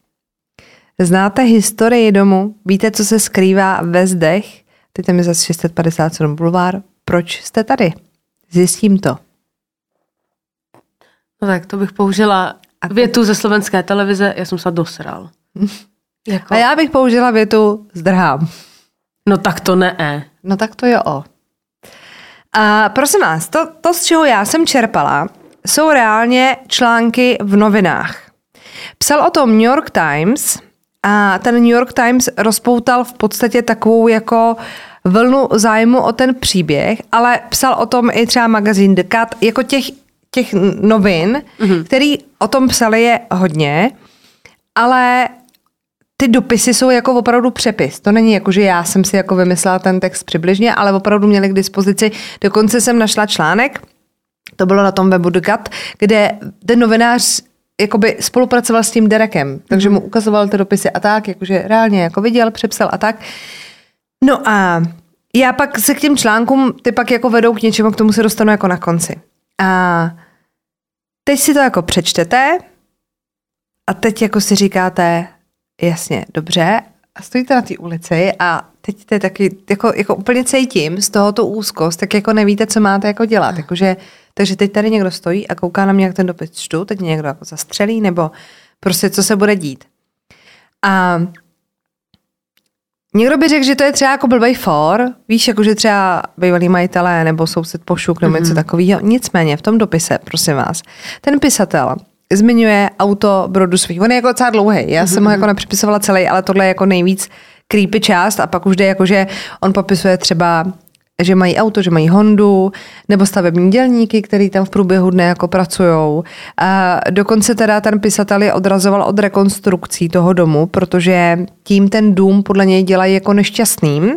Znáte historii domu? Víte, co se skrývá ve zdech? Teď tam je zase 657 bulvár. Proč jste tady? Zjistím to. No tak to bych použila větu ze slovenské televize, já jsem se dosral. Jako... A já bych použila větu zdrhám. No tak to ne. No tak to je o. A prosím vás, to, to, z čeho já jsem čerpala, jsou reálně články v novinách. Psal o tom New York Times a ten New York Times rozpoutal v podstatě takovou jako vlnu zájmu o ten příběh, ale psal o tom i třeba magazín The Cut, jako těch, těch novin, mm-hmm. který o tom psali je hodně, ale ty dopisy jsou jako opravdu přepis. To není jako, že já jsem si jako vymyslela ten text přibližně, ale opravdu měli k dispozici. Dokonce jsem našla článek, to bylo na tom webu The Cut, kde ten novinář jakoby spolupracoval s tím Derekem, takže mu ukazoval ty dopisy a tak, jakože reálně jako viděl, přepsal a tak. No a já pak se k těm článkům, ty pak jako vedou k něčemu, k tomu se dostanu jako na konci. A teď si to jako přečtete a teď jako si říkáte, jasně, dobře, a stojíte na té ulici a teď to je taky, jako, jako úplně cítím z tohoto úzkost, tak jako nevíte, co máte jako dělat. Jakože, takže teď tady někdo stojí a kouká na mě, jak ten dopis čtu, teď někdo jako zastřelí, nebo prostě co se bude dít. A Někdo by řekl, že to je třeba jako blbej for, víš, jako že třeba bývalí majitelé nebo soused pošuk nebo něco mm-hmm. takového. Nicméně v tom dopise, prosím vás, ten pisatel zmiňuje auto Brodu svých. On je jako docela dlouhý, já mm-hmm. jsem ho jako nepřipisovala celý, ale tohle je jako nejvíc creepy část a pak už jde jako, že on popisuje třeba že mají auto, že mají Hondu, nebo stavební dělníky, který tam v průběhu dne jako pracujou. A dokonce teda ten pisatel je odrazoval od rekonstrukcí toho domu, protože tím ten dům podle něj dělají jako nešťastným.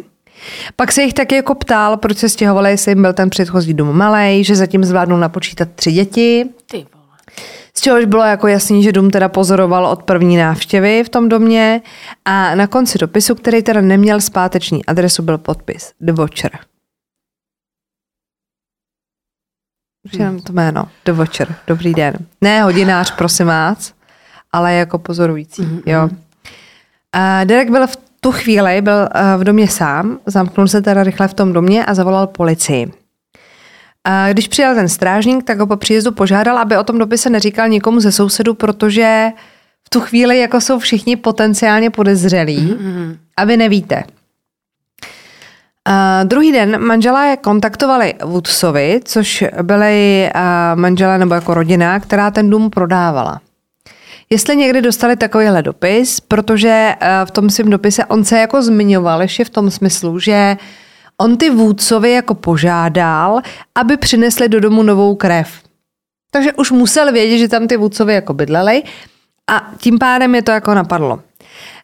Pak se jich taky jako ptal, proč se stěhovali, jestli jim byl ten předchozí dům malý, že zatím zvládnou napočítat tři děti. Ty z čehož bylo jako jasný, že dům teda pozoroval od první návštěvy v tom domě a na konci dopisu, který teda neměl zpáteční adresu, byl podpis The Watcher. Už jenom to jméno. The Watcher. Dobrý den. Ne hodinář, prosím vás, ale jako pozorující. Mm-hmm. Jo. A Derek byl v tu chvíli byl v domě sám, zamknul se teda rychle v tom domě a zavolal policii. A když přijel ten strážník, tak ho po příjezdu požádal, aby o tom dopise neříkal nikomu ze sousedu, protože v tu chvíli jako jsou všichni potenciálně podezřelí mm-hmm. a vy nevíte. Uh, druhý den manželé kontaktovali Woodsovi, což byly uh, manželé nebo jako rodina, která ten dům prodávala. Jestli někdy dostali takovýhle dopis, protože uh, v tom svém dopise on se jako zmiňoval ještě v tom smyslu, že on ty vůdcovi jako požádal, aby přinesli do domu novou krev. Takže už musel vědět, že tam ty vůdcovi jako bydleli a tím pádem je to jako napadlo.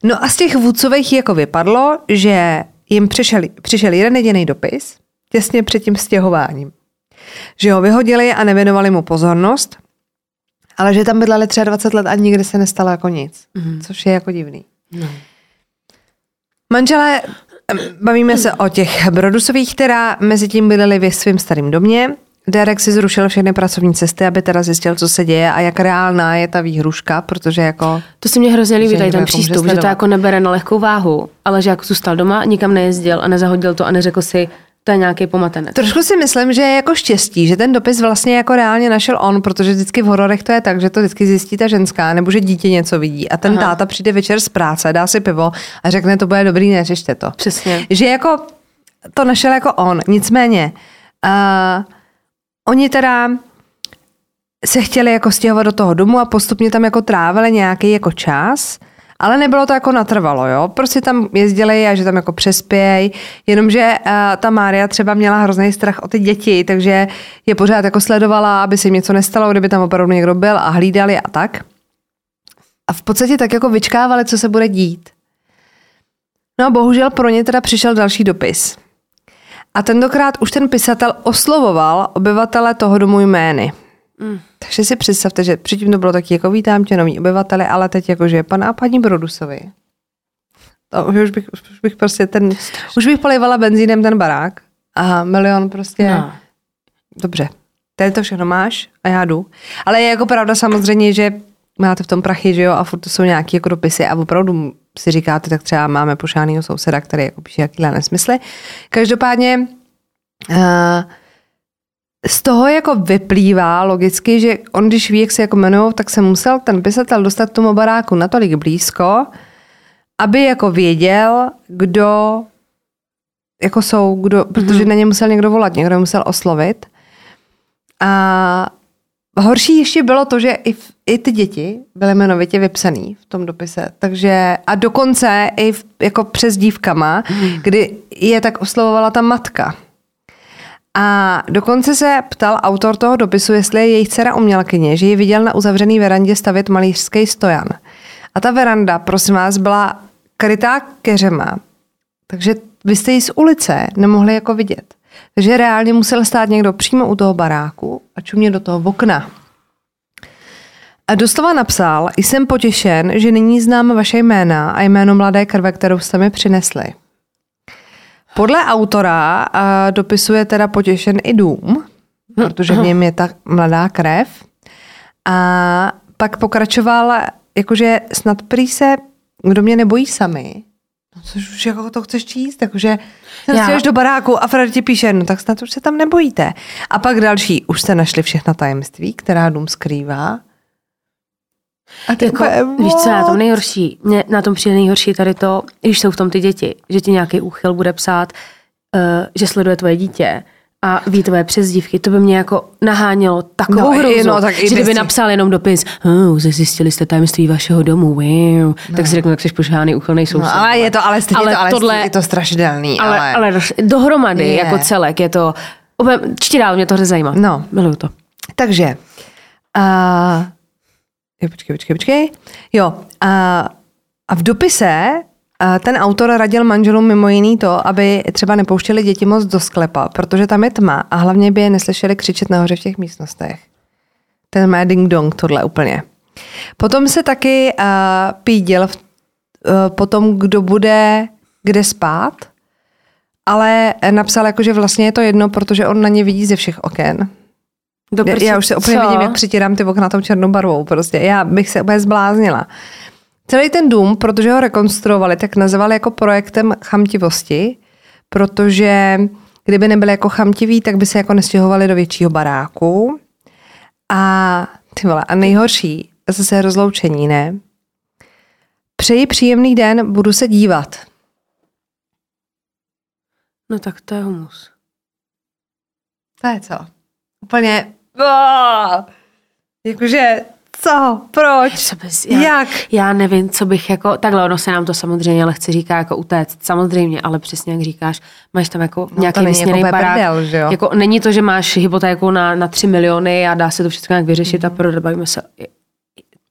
No a z těch vůdcových jako vypadlo, že jim přišel, přišel jeden jediný dopis těsně před tím stěhováním. Že ho vyhodili a nevěnovali mu pozornost, ale že tam bydleli třeba 20 let a nikdy se nestalo jako nic, mm. což je jako divný. No. Manželé, bavíme se o těch Brodusových, která mezi tím bydleli ve svým starým domě. Derek si zrušil všechny pracovní cesty, aby teda zjistil, co se děje a jak reálná je ta výhruška, protože jako... To se mě hrozně líbí, tady ten jako přístup, že to jako nebere na lehkou váhu, ale že jako zůstal doma, nikam nejezdil a nezahodil to a neřekl si, to je nějaký pomatenec. Trošku si myslím, že je jako štěstí, že ten dopis vlastně jako reálně našel on, protože vždycky v hororech to je tak, že to vždycky zjistí ta ženská, nebo že dítě něco vidí a ten Aha. táta přijde večer z práce, dá si pivo a řekne, to bude dobrý, neřešte to. Přesně. Že jako to našel jako on. Nicméně, uh, Oni teda se chtěli jako stěhovat do toho domu a postupně tam jako trávili nějaký jako čas, ale nebylo to jako natrvalo, jo. Prostě tam jezdili a že tam jako přespěj, jenomže uh, ta Mária třeba měla hrozný strach o ty děti, takže je pořád jako sledovala, aby se jim něco nestalo, kdyby tam opravdu někdo byl a hlídali a tak. A v podstatě tak jako vyčkávali, co se bude dít. No a bohužel pro ně teda přišel další dopis. A tentokrát už ten pisatel oslovoval obyvatele toho domu jmény. Mm. Takže si představte, že předtím to bylo taky jako vítám tě noví obyvatele, ale teď jako, že pan a paní Brodusovi. To už bych, už bych prostě ten, už bych polivala benzínem ten barák a milion prostě. No. Dobře, tady to všechno máš a já jdu. Ale je jako pravda samozřejmě, že máte v tom prachy, že jo, a furt to jsou nějaké jako dopisy a opravdu si říkáte, tak třeba máme pošánýho souseda, který jako píše jakýhle nesmysly. Každopádně uh, z toho jako vyplývá logicky, že on, když ví, jak se jako jmenují, tak se musel ten pisatel dostat k tomu baráku natolik blízko, aby jako věděl, kdo jako jsou, kdo, protože Mhm. na ně musel někdo volat, někdo musel oslovit. A horší ještě bylo to, že i, v, i ty děti byly jmenovitě vypsaný v tom dopise. Takže a dokonce i v, jako přes dívkama, kdy je tak oslovovala ta matka. A dokonce se ptal autor toho dopisu, jestli je jejich dcera umělkyně, že ji viděl na uzavřený verandě stavět malířský stojan. A ta veranda, prosím vás, byla krytá keřema, takže vy jste ji z ulice nemohli jako vidět. Takže reálně musel stát někdo přímo u toho baráku a čumě do toho okna. A doslova napsal, jsem potěšen, že nyní znám vaše jména a jméno mladé krve, kterou jste mi přinesli. Podle autora a dopisuje teda potěšen i dům, protože v něm je ta mladá krev. A pak pokračoval, jakože snad prý se, kdo mě nebojí sami, no což už jako to chceš číst, Já- Já. do baráku a Fred ti píše, no tak snad už se tam nebojíte. A pak další, už jste našli všechna tajemství, která dům skrývá. A ty Jako, víš, co je na tom nejhorší? Mě na tom přijde nejhorší tady to, když jsou v tom ty děti, že ti nějaký úchyl bude psát, uh, že sleduje tvoje dítě a ví tvoje přezdívky, to by mě jako nahánělo takovou No, no, i- hruzu, no, tak že kdyby napsal jenom dopis, oh, zjistili jste tajemství vašeho domu, wow. tak si řeknu, tak jsi pošáhaný úchylnej soused. No, ale je to, ale stejně Ale to, ale tohle- je to strašidelný. ale, ale, ale dohromady, Je. jako celek, je to, čti dál, mě to hrozně zajímá. No. Miluju to. Takže, a, jo, počkej, počkej, počkej. Jo, a, a v dopise a ten autor radil manželům mimo jiný to, aby třeba nepouštěli děti moc do sklepa, protože tam je tma a hlavně by je neslyšeli křičet nahoře v těch místnostech. Ten má ding dong, tohle úplně. Potom se taky uh, píděl v, uh, potom, kdo bude kde spát, ale napsal jako, že vlastně je to jedno, protože on na ně vidí ze všech oken. Do Já, už se úplně co? vidím, jak přitírám ty okna tou černou barvou. Prostě. Já bych se úplně zbláznila. Celý ten dům, protože ho rekonstruovali, tak nazvali jako projektem chamtivosti, protože kdyby nebyli jako chamtiví, tak by se jako nestěhovali do většího baráku. A ty vole, a nejhorší, zase rozloučení, ne? Přeji příjemný den, budu se dívat. No tak to je humus. To je co? Úplně... Oh! Jakože, co? Proč? Co bys, já, Jak? Já nevím, co bych jako, takhle ono se nám to samozřejmě lehce říká jako utéct, samozřejmě, ale přesně jak říkáš, máš tam jako No, nějaký není vysněný jako barák. prdel, že jo? Jako, není to, že máš hypotéku na, na 3 miliony a dá se to všechno nějak vyřešit Mhm. a prodat, bavíme se.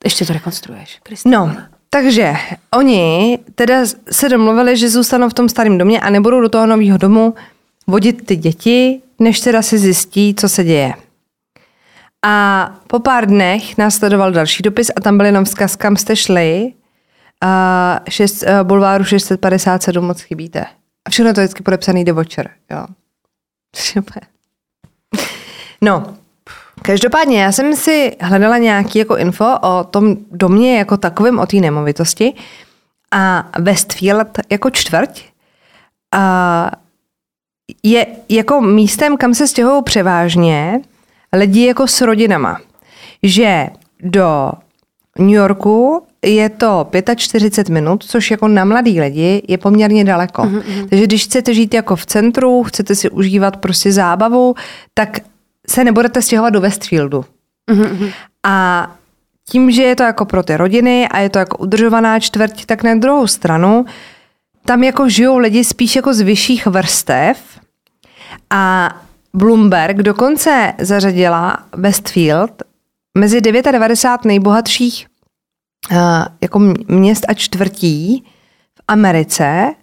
Ještě to rekonstruuješ. Kristýna. No, takže oni teda se domluvili, že zůstanou v tom starém domě a nebudou do toho nového domu vodit ty děti, než teda si zjistí, co se děje. A po pár dnech následoval další dopis a tam byl jenom vzkaz, kam jste šli. A šest, uh, bulváru 657 moc chybíte. A všechno je to vždycky podepsaný The Watcher. Jo. No, Každopádně já jsem si hledala nějaký jako info o tom domě jako takovém, o té nemovitosti a Westfield jako čtvrť a je jako místem, kam se stěhují převážně lidi jako s rodinama. Že do New Yorku je to 45 minut, což jako na mladý lidi je poměrně daleko. Mm-hmm. Takže když chcete žít jako v centru, chcete si užívat prostě zábavu, tak se nebudete stěhovat do Westfieldu. Mhm, A tím, že je to jako pro ty rodiny a je to jako udržovaná čtvrť, tak na druhou stranu tam jako žijou lidi spíš jako z vyšších vrstev a Bloomberg dokonce zařadila Westfield mezi 99 nejbohatších uh, jako měst a čtvrtí v Americe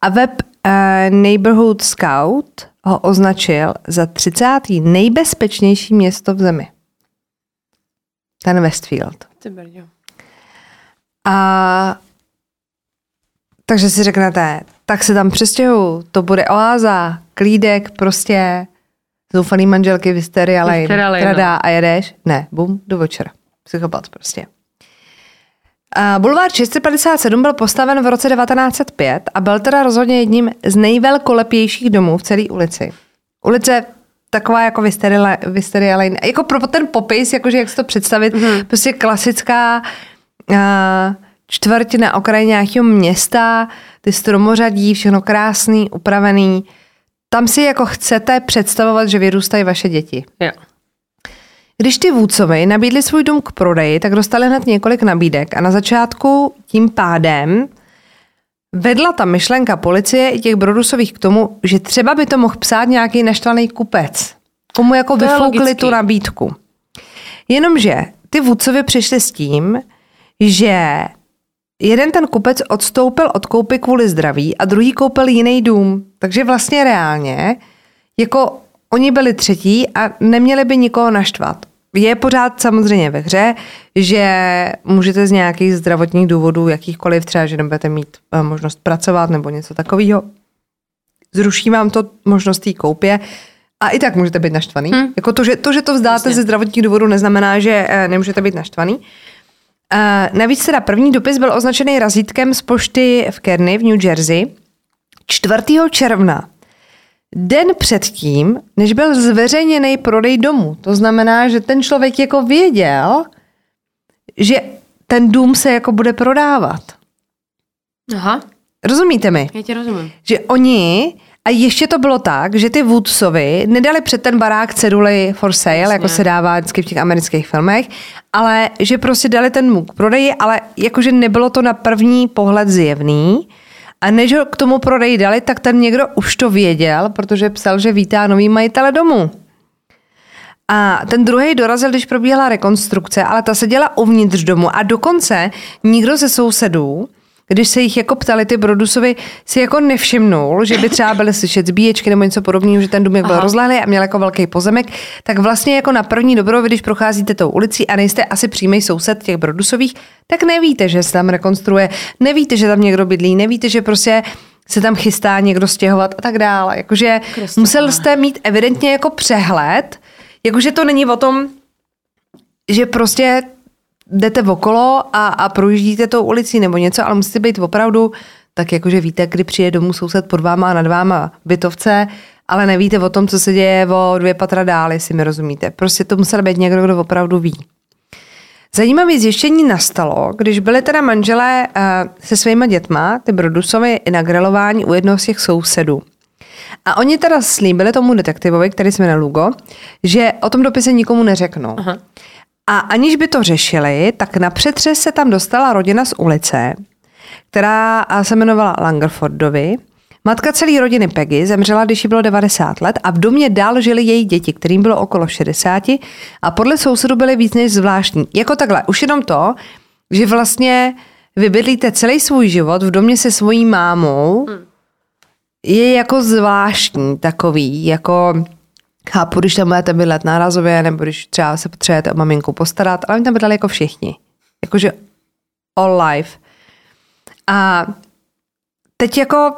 a web uh, Neighborhood Scout ho označil za 30. nejbezpečnější město v zemi. Ten Westfield. A takže si řeknete, tak se tam přestěhu, to bude oáza, klídek, prostě zoufalý manželky, Wisteria Lane, Wisteria Lane, která no. a jedeš, ne, bum, do večera. Psychopat prostě. Bulvár 657 byl postaven v roce 1905 a byl teda rozhodně jedním z nejvelkolepějších domů v celé ulici. Ulice taková jako vysterile, vysterile, jako pro ten popis, jakože jak si to představit, mm. prostě klasická uh, čtvrť na okraji nějakého města, ty stromořadí, všechno krásný, upravený. Tam si jako chcete představovat, že vyrůstají vaše děti. Jo. Když ty vůdcovi nabídli svůj dům k prodeji, tak dostali hned několik nabídek a na začátku tím pádem vedla ta myšlenka policie i těch Brodusových k tomu, že třeba by to mohl psát nějaký naštvaný kupec, komu jako To vyfoukli tu nabídku. Jenomže ty vůdcovi přišli s tím, že jeden ten kupec odstoupil od koupy kvůli zdraví a druhý koupil jiný dům. Takže vlastně reálně, jako oni byli třetí a neměli by nikoho naštvat. Je pořád samozřejmě ve hře, že můžete z nějakých zdravotních důvodů, jakýchkoliv třeba, že nebudete mít eh, možnost pracovat nebo něco takového, zruší vám to možnost té koupě a i tak můžete být naštvaný. Hmm. Jako to, že to, že to vzdáte Jasně. ze zdravotních důvodů, neznamená, že eh, nemůžete být naštvaný. Uh, navíc teda první dopis byl označený razítkem z pošty v Kearney v New Jersey 4. června. Den předtím, než byl zveřejněný prodej domu. To znamená, že ten člověk jako věděl, že ten dům se jako bude prodávat. Aha, Rozumíte mi? já tě rozumím. Že oni, a ještě to bylo tak, že ty vůdcovi nedali před ten barák ceduly for sale, Jasně. jako se dává vždycky v těch amerických filmech, ale že prostě dali ten mu k prodeji, ale jakože nebylo to na první pohled zjevný. A než ho k tomu prodeji dali, tak ten někdo už to věděl, protože psal, že vítá nový majitele domu. A ten druhý dorazil, když probíhala rekonstrukce, ale ta se děla uvnitř domu a dokonce nikdo ze sousedů, když se jich jako ptali ty Brodusovi, si jako nevšimnul, že by třeba byly slyšet zbíječky nebo něco podobného, že ten dům jak byl rozlehlý a měl jako velký pozemek, tak vlastně jako na první dobro, když procházíte tou ulicí a nejste asi přímý soused těch Brodusových, tak nevíte, že se tam rekonstruuje, nevíte, že tam někdo bydlí, nevíte, že prostě se tam chystá někdo stěhovat a tak dále. Jakože Kristova. musel jste mít evidentně jako přehled, jakože to není o tom, že prostě jdete okolo a, a projíždíte tou ulicí nebo něco, ale musíte být opravdu tak jakože víte, kdy přijde domů soused pod váma a nad váma bytovce, ale nevíte o tom, co se děje o dvě patra dál, jestli mi rozumíte. Prostě to musel být někdo, kdo opravdu ví. Zajímavé zjištění nastalo, když byli teda manželé uh, se svýma dětma, ty Brodusovi, na grilování u jednoho z těch sousedů. A oni teda slíbili tomu detektivovi, který se jmenuje Lugo, že o tom dopise nikomu neřeknou. Aha. A aniž by to řešili, tak na přetřes se tam dostala rodina z ulice, která se jmenovala Langerfordovi. Matka celé rodiny Peggy zemřela, když jí bylo 90 let a v domě dál žili její děti, kterým bylo okolo 60 a podle sousedů byly víc než zvláštní. Jako takhle, už jenom to, že vlastně vy bydlíte celý svůj život v domě se svojí mámou, je jako zvláštní takový, jako chápu, když tam budete bydlet nárazově, nebo když třeba se potřebujete o maminku postarat, ale oni tam bydleli jako všichni. Jakože all life. A teď jako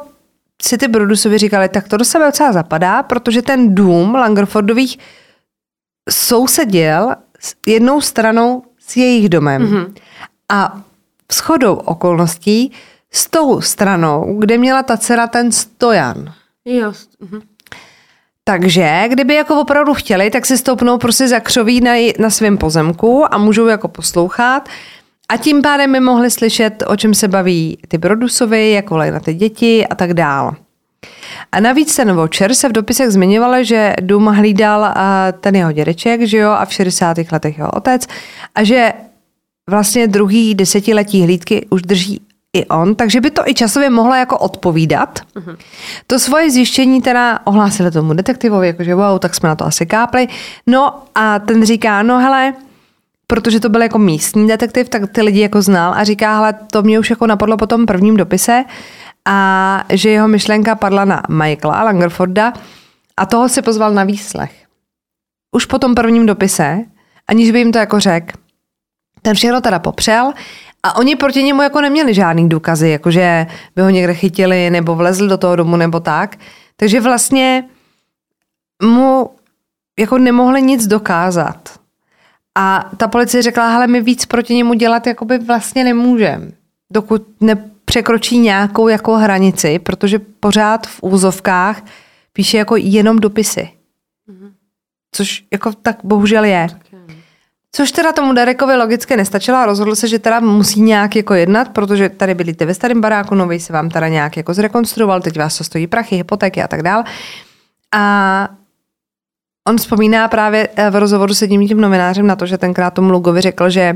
si ty Brodusovi říkali, tak to do sebe docela zapadá, protože ten dům Langerfordových sousedil s jednou stranou s jejich domem. Mm-hmm. A shodou okolností s tou stranou, kde měla ta dcera ten stojan. Jo. Mhm. Takže kdyby jako opravdu chtěli, tak si stoupnou prostě za křoví na, na svém pozemku a můžou jako poslouchat. A tím pádem by mohli slyšet, o čem se baví ty Brodusovi, jak volají na ty děti a tak dál. A navíc ten Watcher se v dopisech zmiňoval, že dům hlídal ten jeho dědeček, že jo, a v 60. letech jeho otec, a že vlastně druhý desetiletí hlídky už drží i on, takže by to i časově mohla jako odpovídat. Uh-huh. To svoje zjištění teda ohlásili tomu detektivovi, jakože wow, tak jsme na to asi kápli. No a ten říká, no hele, protože to byl jako místní detektiv, tak ty lidi jako znal a říká, hele, to mě už jako napadlo po tom prvním dopise a že jeho myšlenka padla na Michaela Langerforda a toho si pozval na výslech. Už po tom prvním dopise, aniž by jim to jako řekl. Ten všechno teda popřel a oni proti němu jako neměli žádný důkazy, jakože by ho někde chytili nebo vlezli do toho domu nebo tak. Takže vlastně mu jako nemohli nic dokázat. A ta policie řekla, hele, my víc proti němu dělat jakoby vlastně nemůžeme, dokud nepřekročí nějakou jako hranici, protože pořád v úzovkách píše jako jenom dopisy. což jako tak bohužel je. Což teda tomu Derekovi logicky nestačilo a rozhodl se, že teda musí nějak jako jednat, protože tady byli ty ve starém baráku, nový se vám teda nějak jako zrekonstruoval, teď vás to stojí prachy, hypotéky a tak dál. A on vzpomíná právě eh, v rozhovoru s jedním tím novinářem na to, že tenkrát tomu Lugovi řekl, že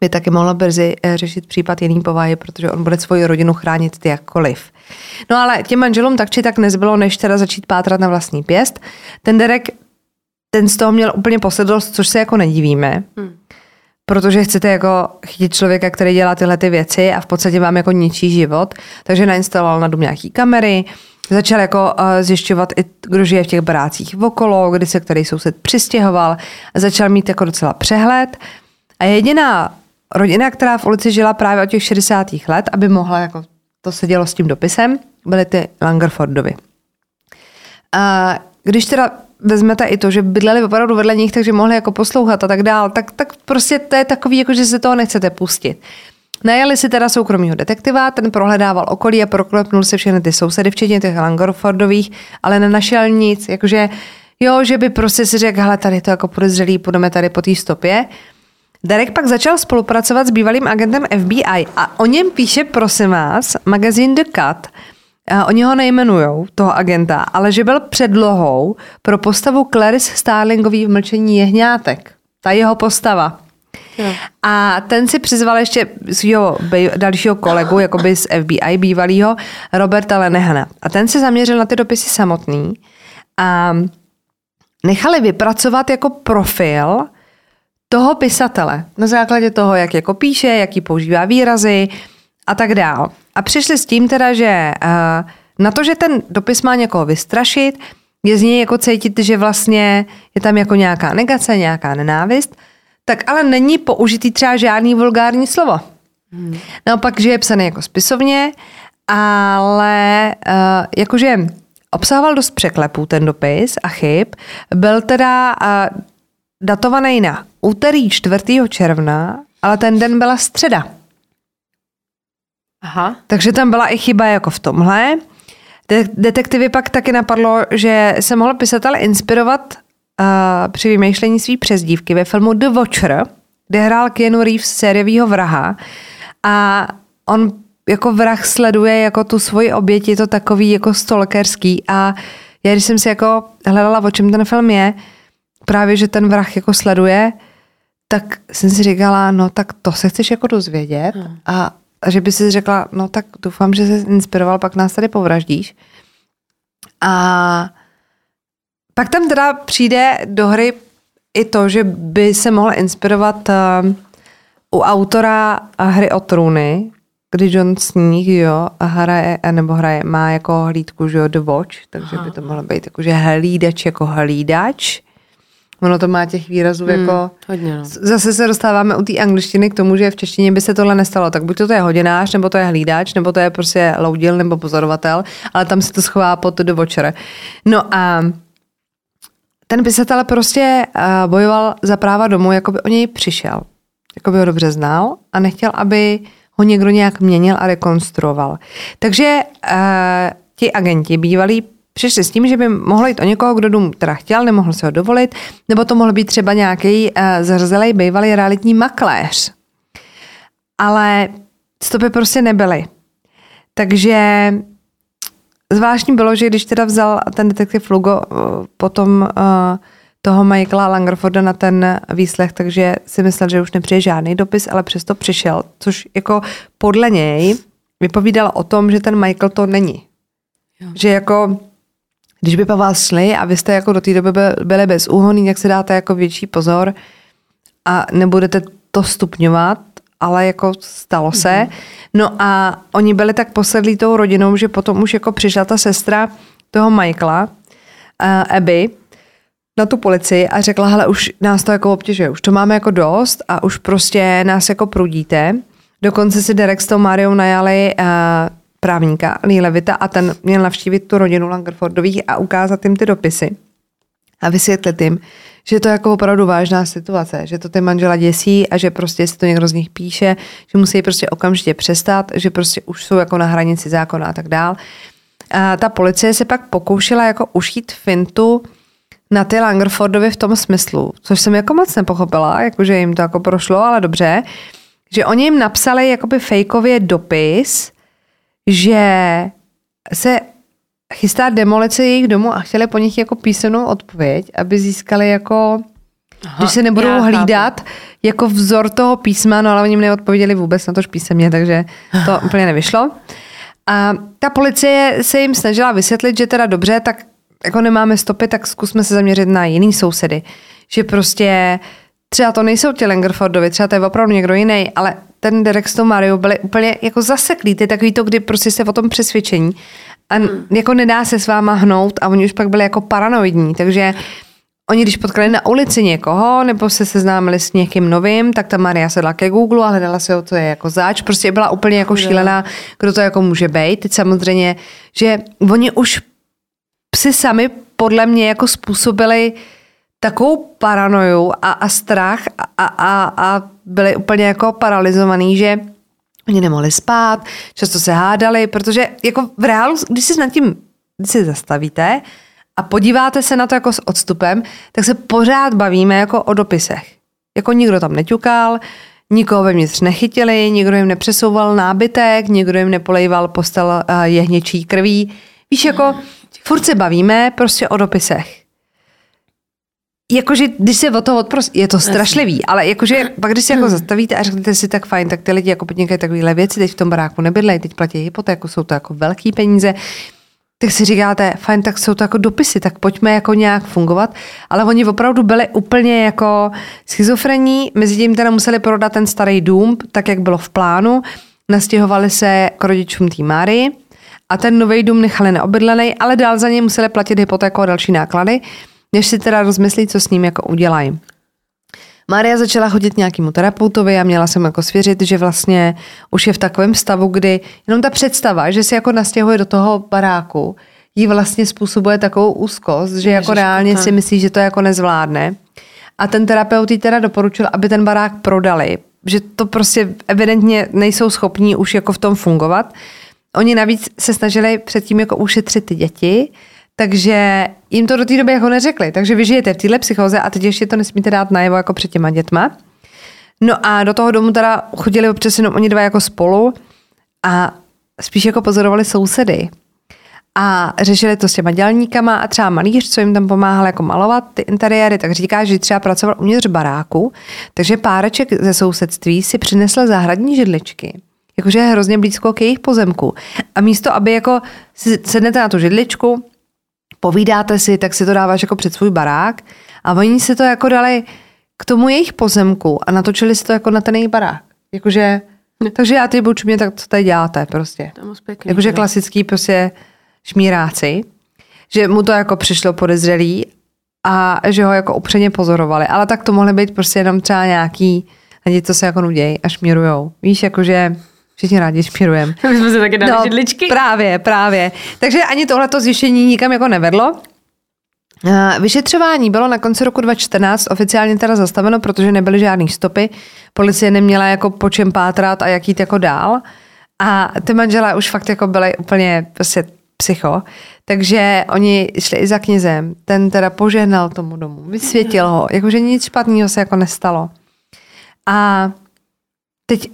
by taky mohla brzy eh, řešit případ jiný povahy, protože on bude svoji rodinu chránit ty jakkoliv. No ale těm manželům tak či tak nezbylo, než teda začít pátrat na vlastní pěst. Ten Derek, ten z toho měl úplně posedlost, což se jako nedivíme. Hmm. Protože chcete jako chytit člověka, který dělá tyhle ty věci a v podstatě vám jako ničí život. Takže nainstaloval na dům nějaký kamery, Začal jako uh, zjišťovat i, kdo žije v těch barácích okolo, kdy se který soused přistěhoval. Začal mít jako docela přehled. A jediná rodina, která v ulici žila právě od těch 60. let, aby mohla, jako to se dělo s tím dopisem, byly ty Langerfordovi. A když teda vezmete i to, že bydleli opravdu vedle nich, takže mohli jako poslouchat a tak dál, tak, tak prostě to je takový, jako že se toho nechcete pustit. Najali si teda soukromýho detektiva, ten prohledával okolí a proklepnul se všechny ty sousedy, včetně těch Langerfordových, ale nenašel nic, jakože jo, že by prostě si řekl, hele, tady to jako podezřelý, půjdeme tady po té stopě. Derek pak začal spolupracovat s bývalým agentem FBI a o něm píše, prosím vás, magazín The Cut. Oni ho nejmenujou, toho agenta, ale že byl předlohou pro postavu Clarice Starlingový v Mlčení jehňátek. Ta jeho postava. Jo. A ten si přizval ještě svého dalšího kolegu, jakoby z FBI bývalého, Roberta Lenehana. A ten se zaměřil na ty dopisy samotný a nechali vypracovat jako profil toho pisatele na základě toho, jak jako píše, jaký používá výrazy a tak dál. A přišli s tím teda, že uh, na to, že ten dopis má někoho vystrašit, je z něj jako cítit, že vlastně je tam jako nějaká negace, nějaká nenávist, tak ale není použitý třeba žádný vulgární slovo. Hmm. Naopak, že je psaný jako spisovně, ale uh, jakože obsahoval dost překlepů ten dopis a chyb. Byl teda uh, datovaný na úterý 4. června, ale ten den byla středa. Aha. Takže tam byla i chyba jako v tomhle. Detektivy pak taky napadlo, že se mohl pisatel inspirovat uh, při vymýšlení své přezdívky ve filmu The Watcher, kde hrál Keanu Reeves sériovýho vraha a on jako vrah sleduje jako tu svoji oběť, je to takový jako stalkerský a já když jsem si jako hledala, o čem ten film je, právě, že ten vrah jako sleduje, tak jsem si říkala, no tak to se chceš jako dozvědět hmm. a, a že by si řekla, no tak doufám, že se inspiroval, pak nás tady povraždíš. A pak tam teda přijde do hry i to, že by se mohl inspirovat uh, u autora hry o trůny, kdy John Sneak, jo, hraje, nebo hraje, má jako hlídku, že jo, The Watch, takže Aha. by to mohlo být jako, že hlídač jako hlídač. Ono to má těch výrazů hmm, jako... Hodně, no. Zase se dostáváme u té angličtiny k tomu, že v češtině by se tohle nestalo. Tak buď to, to je hodinář, nebo to je hlídač, nebo to je prostě loudil nebo pozorovatel, ale tam se to schová pod The Watcher. No a ten pisatel prostě uh, bojoval za práva domů, jako by o něj přišel. Jako by ho dobře znal a nechtěl, aby ho někdo nějak měnil a rekonstruoval. Takže uh, ti agenti bývalí přišli s tím, že by mohlo jít o někoho, kdo dům teda chtěl, nemohl se ho dovolit, nebo to mohl být třeba nějaký uh, zrzelej bývalý realitní makléř. Ale stopy prostě nebyly. Takže zvláštní bylo, že když teda vzal ten detektiv Lugo uh, potom uh, toho Michaela Langerforda na ten výslech, takže si myslel, že už nepřijde žádný dopis, ale přesto přišel, což jako podle něj vypovídalo o tom, že ten Michael to není. Jo. Že jako když by po vás šli a vy jste jako do té doby byli bez úhoný, jak si dáte jako větší pozor a nebudete to stupňovat, ale jako stalo se. Mm-hmm. No a oni byli tak posedlí tou rodinou, že potom už jako přišla ta sestra toho Michaela, uh, Abby, na tu policii a řekla, hele, už nás to jako obtěžuje, už to máme jako dost a už prostě nás jako prudíte. Dokonce si Derek s tou Mariou najali uh, právníka Lee Levita a ten měl navštívit tu rodinu Langerfordových a ukázat jim ty dopisy a vysvětlit jim, že je to jako opravdu vážná situace, že to ty manžela děsí a že prostě si to někdo z nich píše, že musí prostě okamžitě přestat, že prostě už jsou jako na hranici zákona a tak dál. A ta policie se pak pokoušela jako ušít fintu na ty Langerfordovi v tom smyslu, což jsem jako moc nepochopila, jakože jim to jako prošlo, ale dobře, že oni jim napsali jakoby fejkově dopis, že se chystá demolice jejich domu a chtěli po nich jako písemnou odpověď, aby získali jako, Aha, když se nebudou hlídat, chápu. jako vzor toho písma, no ale oni mi neodpověděli vůbec na to písemně, takže to úplně nevyšlo. A ta policie se jim snažila vysvětlit, že teda dobře, tak jako nemáme stopy, tak zkusme se zaměřit na jiný sousedy. Že prostě třeba to nejsou ti Langerfordovi, třeba to je opravdu někdo jiný, ale ten Derek s tou Mario byli úplně jako zaseklí. Je takový to, kdy prostě jste o tom přesvědčení a hmm. jako nedá se s váma hnout a oni už pak byli jako paranoidní, takže Oni, když potkali na ulici někoho, nebo se seznámili s někým novým, tak ta Maria sedla ke Google a hledala se, to je jako záč. Prostě byla úplně jako šílená, kdo to jako může být. Teď samozřejmě, že oni už si sami podle mě jako způsobili takovou paranoju a, a strach a, a, a byli úplně jako paralizovaný, že oni nemohli spát, často se hádali, protože jako v reálu, když si nad tím když si zastavíte a podíváte se na to jako s odstupem, tak se pořád bavíme jako o dopisech. Jako nikdo tam neťukal, nikoho vevnitř nechytili, nikdo jim nepřesouval nábytek, nikdo jim nepolejval postel eh, jehněčí krví. Víš, jako furt se bavíme prostě o dopisech. Jakože, když se o toho odprost, je to strašlivý, ale jakože pak, když si jako zastavíte a řeknete si tak fajn, tak ty lidi jako podnikají takovéhle věci, teď v tom baráku nebydlejí, teď platí hypotéku, jsou to jako velký peníze, tak si říkáte, fajn, tak jsou to jako dopisy, tak pojďme jako nějak fungovat. Ale oni opravdu byli úplně jako schizofrení, mezi tím teda museli prodat ten starý dům, tak jak bylo v plánu, nastěhovali se k rodičům té Máry a ten nový dům nechali neobydlený, ale dál za něj museli platit hypotéku a další náklady, než si teda rozmyslí, co s ním jako udělají. Maria začala chodit nějakému terapeutovi a měla jsem jako svěřit, že vlastně už je v takovém stavu, kdy jenom ta představa, že se jako nastěhuje do toho baráku, jí vlastně způsobuje takovou úzkost, že jako reálně si myslí, že to jako nezvládne. A ten terapeut jí teda doporučil, aby ten barák prodali, že to prostě evidentně nejsou schopní už jako v tom fungovat. Oni navíc se snažili předtím jako ušetřit ty děti, takže jim to do té doby jako neřekli. Takže vy žijete v téhle psychoze a teď ještě to nesmíte dát najevo jako před těma dětma. No a do toho domu teda chodili občas jenom oni dva jako spolu a spíš jako pozorovali sousedy. A řešili to s těma dělníkama a třeba malíř, co jim tam pomáhal jako malovat ty interiéry, tak říká, že třeba pracoval uvnitř baráku, takže páreček ze sousedství si přinesl zahradní židličky jakože je hrozně blízko k jejich pozemku. A místo, aby jako sednete na tu židličku, povídáte si, tak si to dáváš jako před svůj barák a oni si to jako dali k tomu jejich pozemku a natočili si to jako na ten jejich barák. Jakože, ne. takže já ty buď mě, tak co tady děláte prostě. Pěkný, Jakože klasický prostě šmíráci, že mu to jako přišlo podezřelý a že ho jako upřeně pozorovali. Ale tak to mohly být prostě jenom třeba nějaký lidi, co se jako nudějí a šmírujou. Víš, jakože Všichni rádi špírujeme. My jsme se taky dali no, židličky. Právě, právě. Takže ani tohleto zjištění nikam jako nevedlo. Vyšetřování bylo na konci roku 2014 oficiálně teda zastaveno, protože nebyly žádné stopy. Policie neměla jako po čem pátrat a jak jít jako dál. A ty manželé už fakt jako byly úplně prostě psycho. Takže oni šli i za knězem. Ten teda požehnal tomu domu, vysvětil ho, jakože nic špatného se jako nestalo. A teď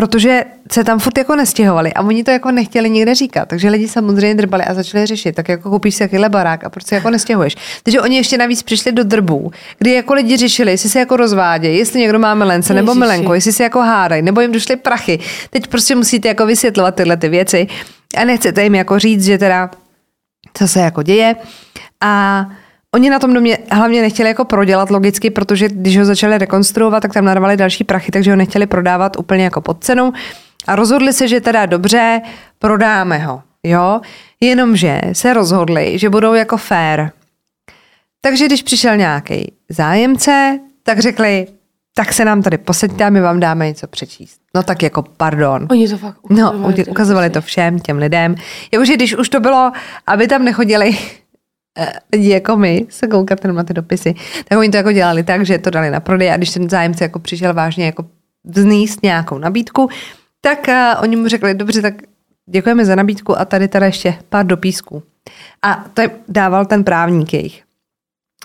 protože se tam furt jako nestěhovali a oni to jako nechtěli nikde říkat. Takže lidi samozřejmě drbali a začali řešit, tak jako koupíš si takovýhle barák a proč se jako nestěhuješ. Takže oni ještě navíc přišli do drbů, kdy jako lidi řešili, jestli se jako rozvádějí, jestli někdo má milence nebo milenko, jestli se jako hádají, nebo jim došly prachy. Teď prostě musíte jako vysvětlovat tyhle ty věci a nechcete jim jako říct, že teda co se jako děje. A Oni na tom domě hlavně nechtěli jako prodělat logicky, protože když ho začali rekonstruovat, tak tam narvali další prachy, takže ho nechtěli prodávat úplně jako pod cenou. A rozhodli se, že teda dobře, prodáme ho. Jo? Jenomže se rozhodli, že budou jako fair. Takže když přišel nějaký zájemce, tak řekli, tak se nám tady posaďte a my vám dáme něco přečíst. No tak jako pardon. Oni to fakt ukazovali. No, ukazovali to všem těm lidem. Jakože když už to bylo, aby tam nechodili lidi eh, jako my se koukat na ty dopisy, tak oni to jako dělali tak, že to dali na prodej a když ten zájemce jako přišel vážně jako vzníst nějakou nabídku, tak uh, oni mu řekli, dobře, tak děkujeme za nabídku a tady teda ještě pár dopísků. A to je, dával ten právník jejich.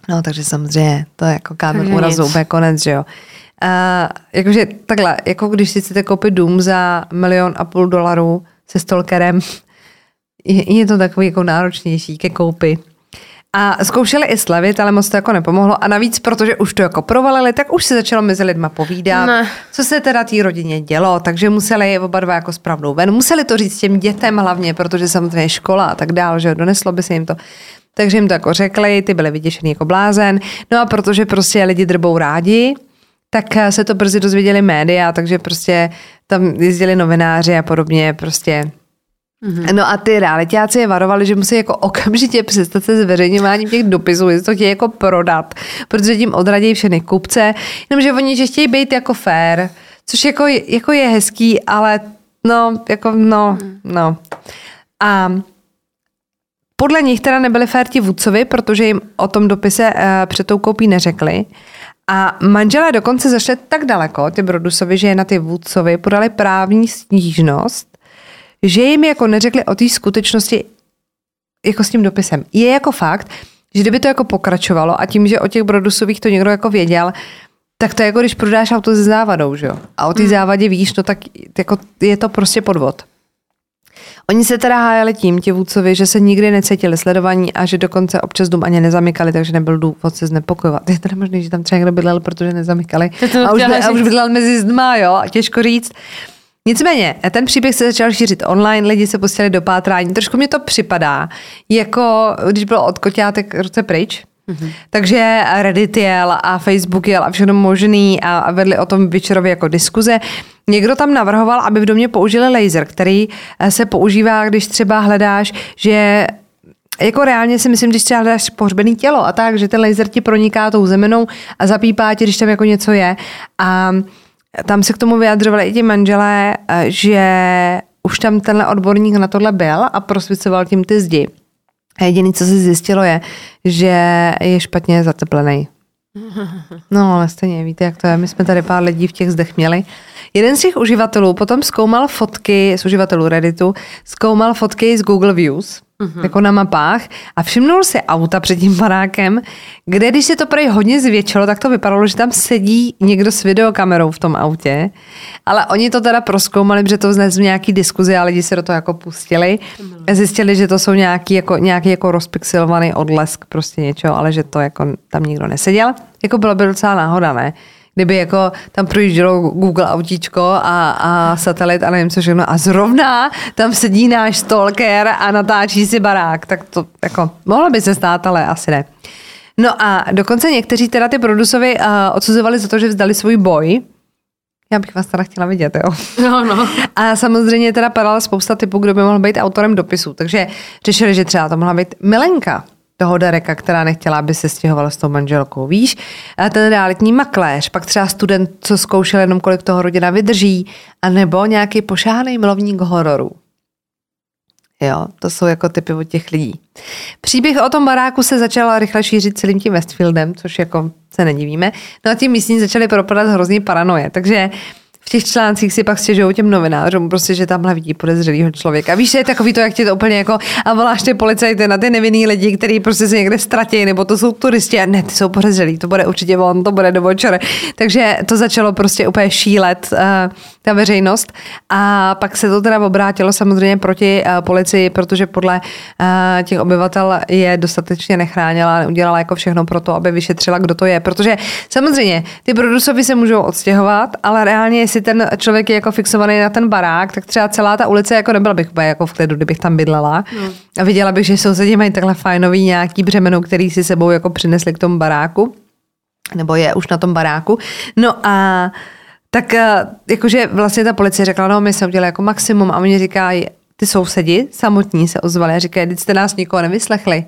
No, takže samozřejmě to je jako kámen úrazu, úplně konec, že jo. A, jakože takhle, jako když si chcete koupit dům za milion a půl dolarů se stalkerem, je, je to takový jako náročnější ke koupi. A zkoušeli i slevit, ale moc to jako nepomohlo. A navíc, protože už to jako provalili, tak už se začalo mezi lidma povídat, Ne. co se teda té rodině dělo, takže museli oba dva jako spravnou ven. Museli to říct těm dětem hlavně, protože samozřejmě škola a tak dál, že doneslo by se jim to. Takže jim to jako řekli, ty byly vyděšený jako blázen. No a protože prostě lidi drbou rádi, tak eh, se to brzy dozvěděli média, takže prostě tam jezdili novináři a podobně, prostě No a ty realitáci je varovali, že musí jako okamžitě přestat se zveřejňováním těch dopisů, jestli to chtějí jako prodat, protože tím odradí všechny kupce, jenomže oni, že chtějí být jako fair, což jako, jako je hezký, ale no, jako no, no. A podle nich teda nebyli fér ti vůdcovi, protože jim o tom dopise uh, před tou koupí neřekli. A manželé dokonce zašli tak daleko, ty Brodusovi, že je na ty vůdcovi podali právní stížnost, že jim jako neřekli o té skutečnosti jako s tím dopisem. Je jako fakt, že kdyby to jako pokračovalo a tím, že o těch Brodusových to někdo jako věděl, tak to je jako když prodáš auto se závadou, že jo? A o té závadě víš, no tak jako je to prostě podvod. Oni se teda hájali tím, ti vůdcovi, že se nikdy necítili sledovaní a že dokonce občas dům ani nezamykali, takže nebyl důvod se znepokojovat. Je teda možné, že tam třeba někdo bydlel, protože nezamykali. To to A už, a už bydlel mezi zdma, jo, a těžko říct. Nicméně, ten příběh se začal šířit online, lidi se pustili do pátrání. Trošku mi to připadá, jako když bylo od koťátek ruce pryč. Mm-hmm. Takže Reddit jel a Facebook jel a všechno možný a a vedli o tom večerově jako diskuze. Někdo tam navrhoval, aby v domě použili laser, který eh, se používá, když třeba hledáš, že jako reálně si myslím, když třeba hledáš pohřbený tělo a tak, že ten laser ti proniká tou zemenou a zapípá ti, když tam jako něco je. A tam se k tomu vyjadřovali i ti manželé, eh, že už tam tenhle odborník na tohle byl a prosvicoval tím ty zdi. A jediné, co se zjistilo, je, že je špatně zateplený. No, ale stejně víte, jak to je. My jsme tady pár lidí v těch zdech měli. Jeden z těch uživatelů potom zkoumal fotky z uživatelů Redditu, zkoumal fotky z Google Views, mm-hmm. jako na mapách a všimnul si auta před tím barákem, kde když se to prej hodně zvětšilo, tak to vypadalo, že tam sedí někdo s videokamerou v tom autě, ale oni to teda proskoumali, protože to vznesl nějaký diskuzi a lidi se do toho jako pustili a zjistili, že to jsou nějaký jako, nějaký jako rozpixelovaný odlesk prostě něčeho, ale že to jako tam nikdo neseděl. Jako bylo by docela náhoda, ne? Kdyby jako tam projíždělo Google autíčko a, a satelit a nevím co všechno a zrovna tam sedí náš stalker a natáčí si barák, tak to jako mohlo by se stát, ale asi ne. No a dokonce někteří teda ty produsovi uh, odsuzovali za to, že vzdali svůj boj. Já bych vás teda chtěla vidět, jo. No, no. A samozřejmě teda padala spousta typů, kdo by mohl být autorem dopisu. Takže řešili, že třeba to mohla být Milenka toho Dareka, která nechtěla, aby se stěhovala s tou manželkou, víš? A ten realitní makléř, pak třeba student, co zkoušel jenom kolik toho rodina vydrží, a nebo nějaký pošáhaný milovník hororu. Jo, to jsou jako typy od těch lidí. Příběh o tom baráku se začal rychle šířit celým tím Westfieldem, což jako se nedivíme. No a tím místní začali propadat hrozný paranoje, takže v těch článcích si pak stěžují těm novinářům, prostě, že tamhle vidí podezřelýho člověka. Víš, je takový to, jak ti to úplně jako a voláš ty policajty na ty nevinný lidi, kteří prostě se někde ztratí, nebo to jsou turisti a ne, ty jsou podezřelí, to bude určitě on, to bude do. Takže to začalo prostě úplně šílet uh, ta veřejnost a pak se to teda obrátilo samozřejmě proti uh, policii, protože podle uh, těch obyvatel je dostatečně nechránila, neudělala jako všechno pro to, aby vyšetřila, kdo to je. Protože samozřejmě ty produsovi se můžou odstěhovat, ale reálně, jestli ten člověk je jako fixovaný na ten barák, tak třeba celá ta ulice jako nebyla bych jako v klidu, kdybych tam bydlela. No. A viděla bych, že sousedi mají takhle fajnový nějaký břemeno, který si sebou jako přinesli k tomu baráku nebo je už na tom baráku. No a tak eh, jakože vlastně ta policie řekla, no my jsme udělali jako maximum a oni říkají, ty sousedi samotní se ozvali a říkají, teď jste nás nikoho nevyslechli.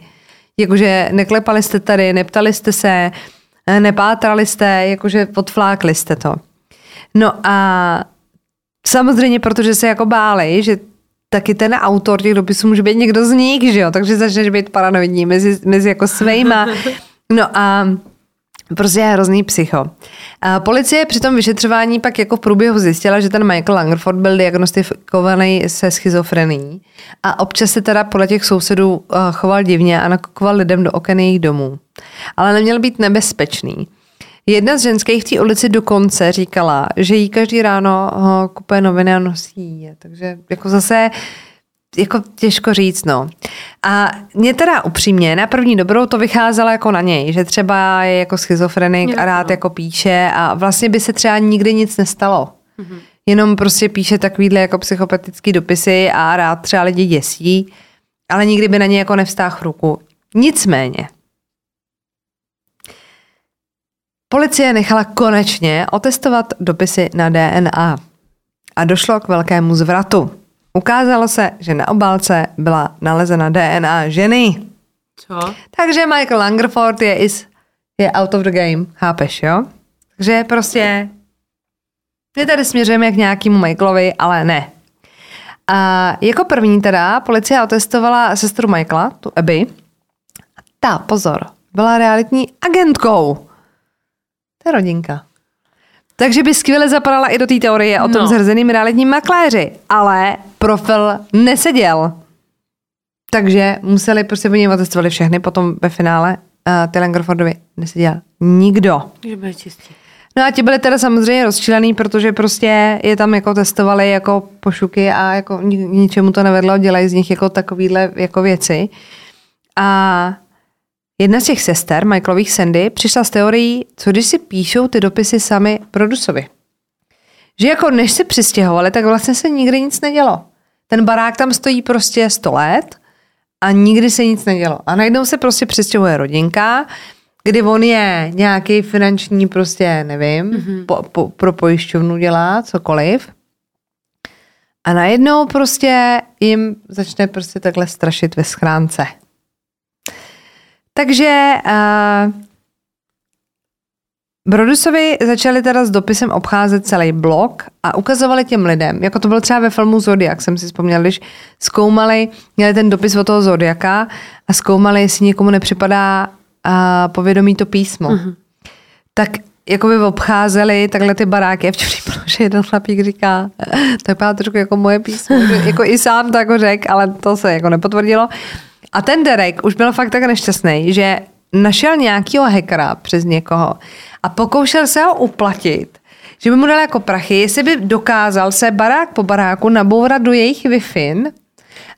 Jakože neklepali jste tady, neptali jste se, eh, nepátrali jste, jakože odflákli jste to. No a samozřejmě, protože se jako báli, že taky ten autor těch dopisů může být někdo z nich, že jo, takže začneš být paranoidní mezi, mezi jako svejma. No a Prostě je hrozný psycho. A policie při tom vyšetřování pak jako v průběhu zjistila, že ten Michael Langerford byl diagnostikovaný se schizofrenií a občas se teda podle těch sousedů eh, choval divně a nakukoval lidem do oken jejich domů. Ale neměl být nebezpečný. Jedna z ženských v té ulici dokonce říkala, že jí každý ráno ho kupuje noviny a nosí je. Takže jako zase jako těžko říct, no. A mě teda upřímně, na první dobrou to vycházelo jako na něj, že třeba je jako schizofrenik a rád jako píše a vlastně by se třeba nikdy nic nestalo. Mm-hmm. Jenom prostě píše takovýhle jako psychopatický dopisy a rád třeba lidi děsí, ale nikdy by na ně jako nevstáhl ruku. Nicméně, policie nechala konečně otestovat dopisy na DNA a došlo k velkému zvratu. Ukázalo se, že na obálce byla nalezena DNA ženy. Co? Takže Michael Langerford je, is, je out of the game, chápeš, jo? Takže prostě my tady směřujeme k nějakému Michaelovi, ale ne. A jako první teda policie otestovala sestru Michaela, tu Abby. Ta, pozor, byla realitní agentkou. Rodinka. Takže by skvěle zapadala i do té teorie o tom No. zhrzeným realitním makléři, ale profil neseděl. Takže museli, prostě oni otestovali všechny, potom ve finále uh, ty Langerfordovi neseděl nikdo. Že bude čistý. No a ti byli teda samozřejmě rozčilený, protože prostě je tam jako testovali jako pošuky a jako ni- ničemu to nevedlo, dělají z nich jako takovýhle jako věci. A jedna z těch sester, Michaelových Sandy, přišla s teorií, co když si píšou ty dopisy sami produsovi. Že jako než se přistěhovali, tak vlastně se nikdy nic nedělo. Ten barák tam stojí prostě 100 let a nikdy se nic nedělo. A najednou se prostě přistěhuje rodinka, kdy on je nějaký finanční prostě, nevím, mm-hmm. po, po, pro pojišťovnu dělá cokoliv. A najednou prostě jim začne prostě takhle strašit ve schránce. Takže uh, Brodusovi začali teda s dopisem obcházet celý blok a ukazovali těm lidem, jako to bylo třeba ve filmu Zodiak, jsem si vzpomněl, když zkoumali, měli ten dopis od toho Zodiaka a zkoumali, jestli někomu nepřipadá uh, povědomí to písmo. Mm-hmm. Tak jako by obcházeli takhle ty baráky. Včera bylo, že jeden chlapík říká, to je trošku jako moje písmo, že jako i sám to jako řek, ale to se jako nepotvrdilo. A ten Derek už byl fakt tak nešťastný, že našel nějakého hackera přes někoho a pokoušel se ho uplatit, že by mu dal jako prachy, jestli by dokázal se barák po baráku nabourat do jejich wi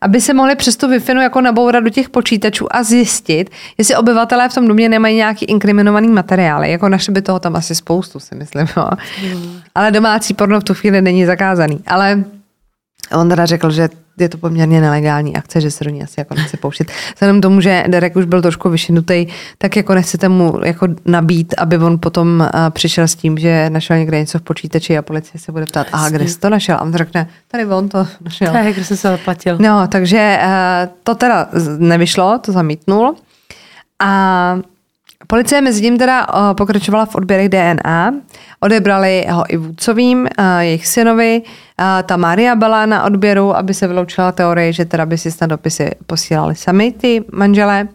aby se mohli přes tu wi jako nabourat do těch počítačů a zjistit, jestli obyvatelé v tom domě nemají nějaký inkriminovaný materiály. Jako našli by toho tam asi spoustu, si myslím. Jo. Mm. Ale domácí porno v tu chvíli není zakázaný. Ale on teda řekl, že je to poměrně nelegální akce, že se do ní asi jako nechce pouštět. Vzhledem tomu, že Derek už byl trošku vyšinutý, tak jako nechcete mu jako nabít, aby on potom uh, přišel s tím, že našel někde něco v počítači a policie se bude ptát, aha, kde jsi to našel? A on řekne, tady on to našel. Tak, kde jsem se zaplatil. No, takže uh, to teda nevyšlo, to zamítnul. A policie mezi tím teda uh, pokračovala v odběrech DNA. Odebrali ho i vůdcovým, uh, jejich synovi. Uh, ta Maria byla na odběru, aby se vyloučila teorie, že teda by si snad dopisy posílali sami ty manželé.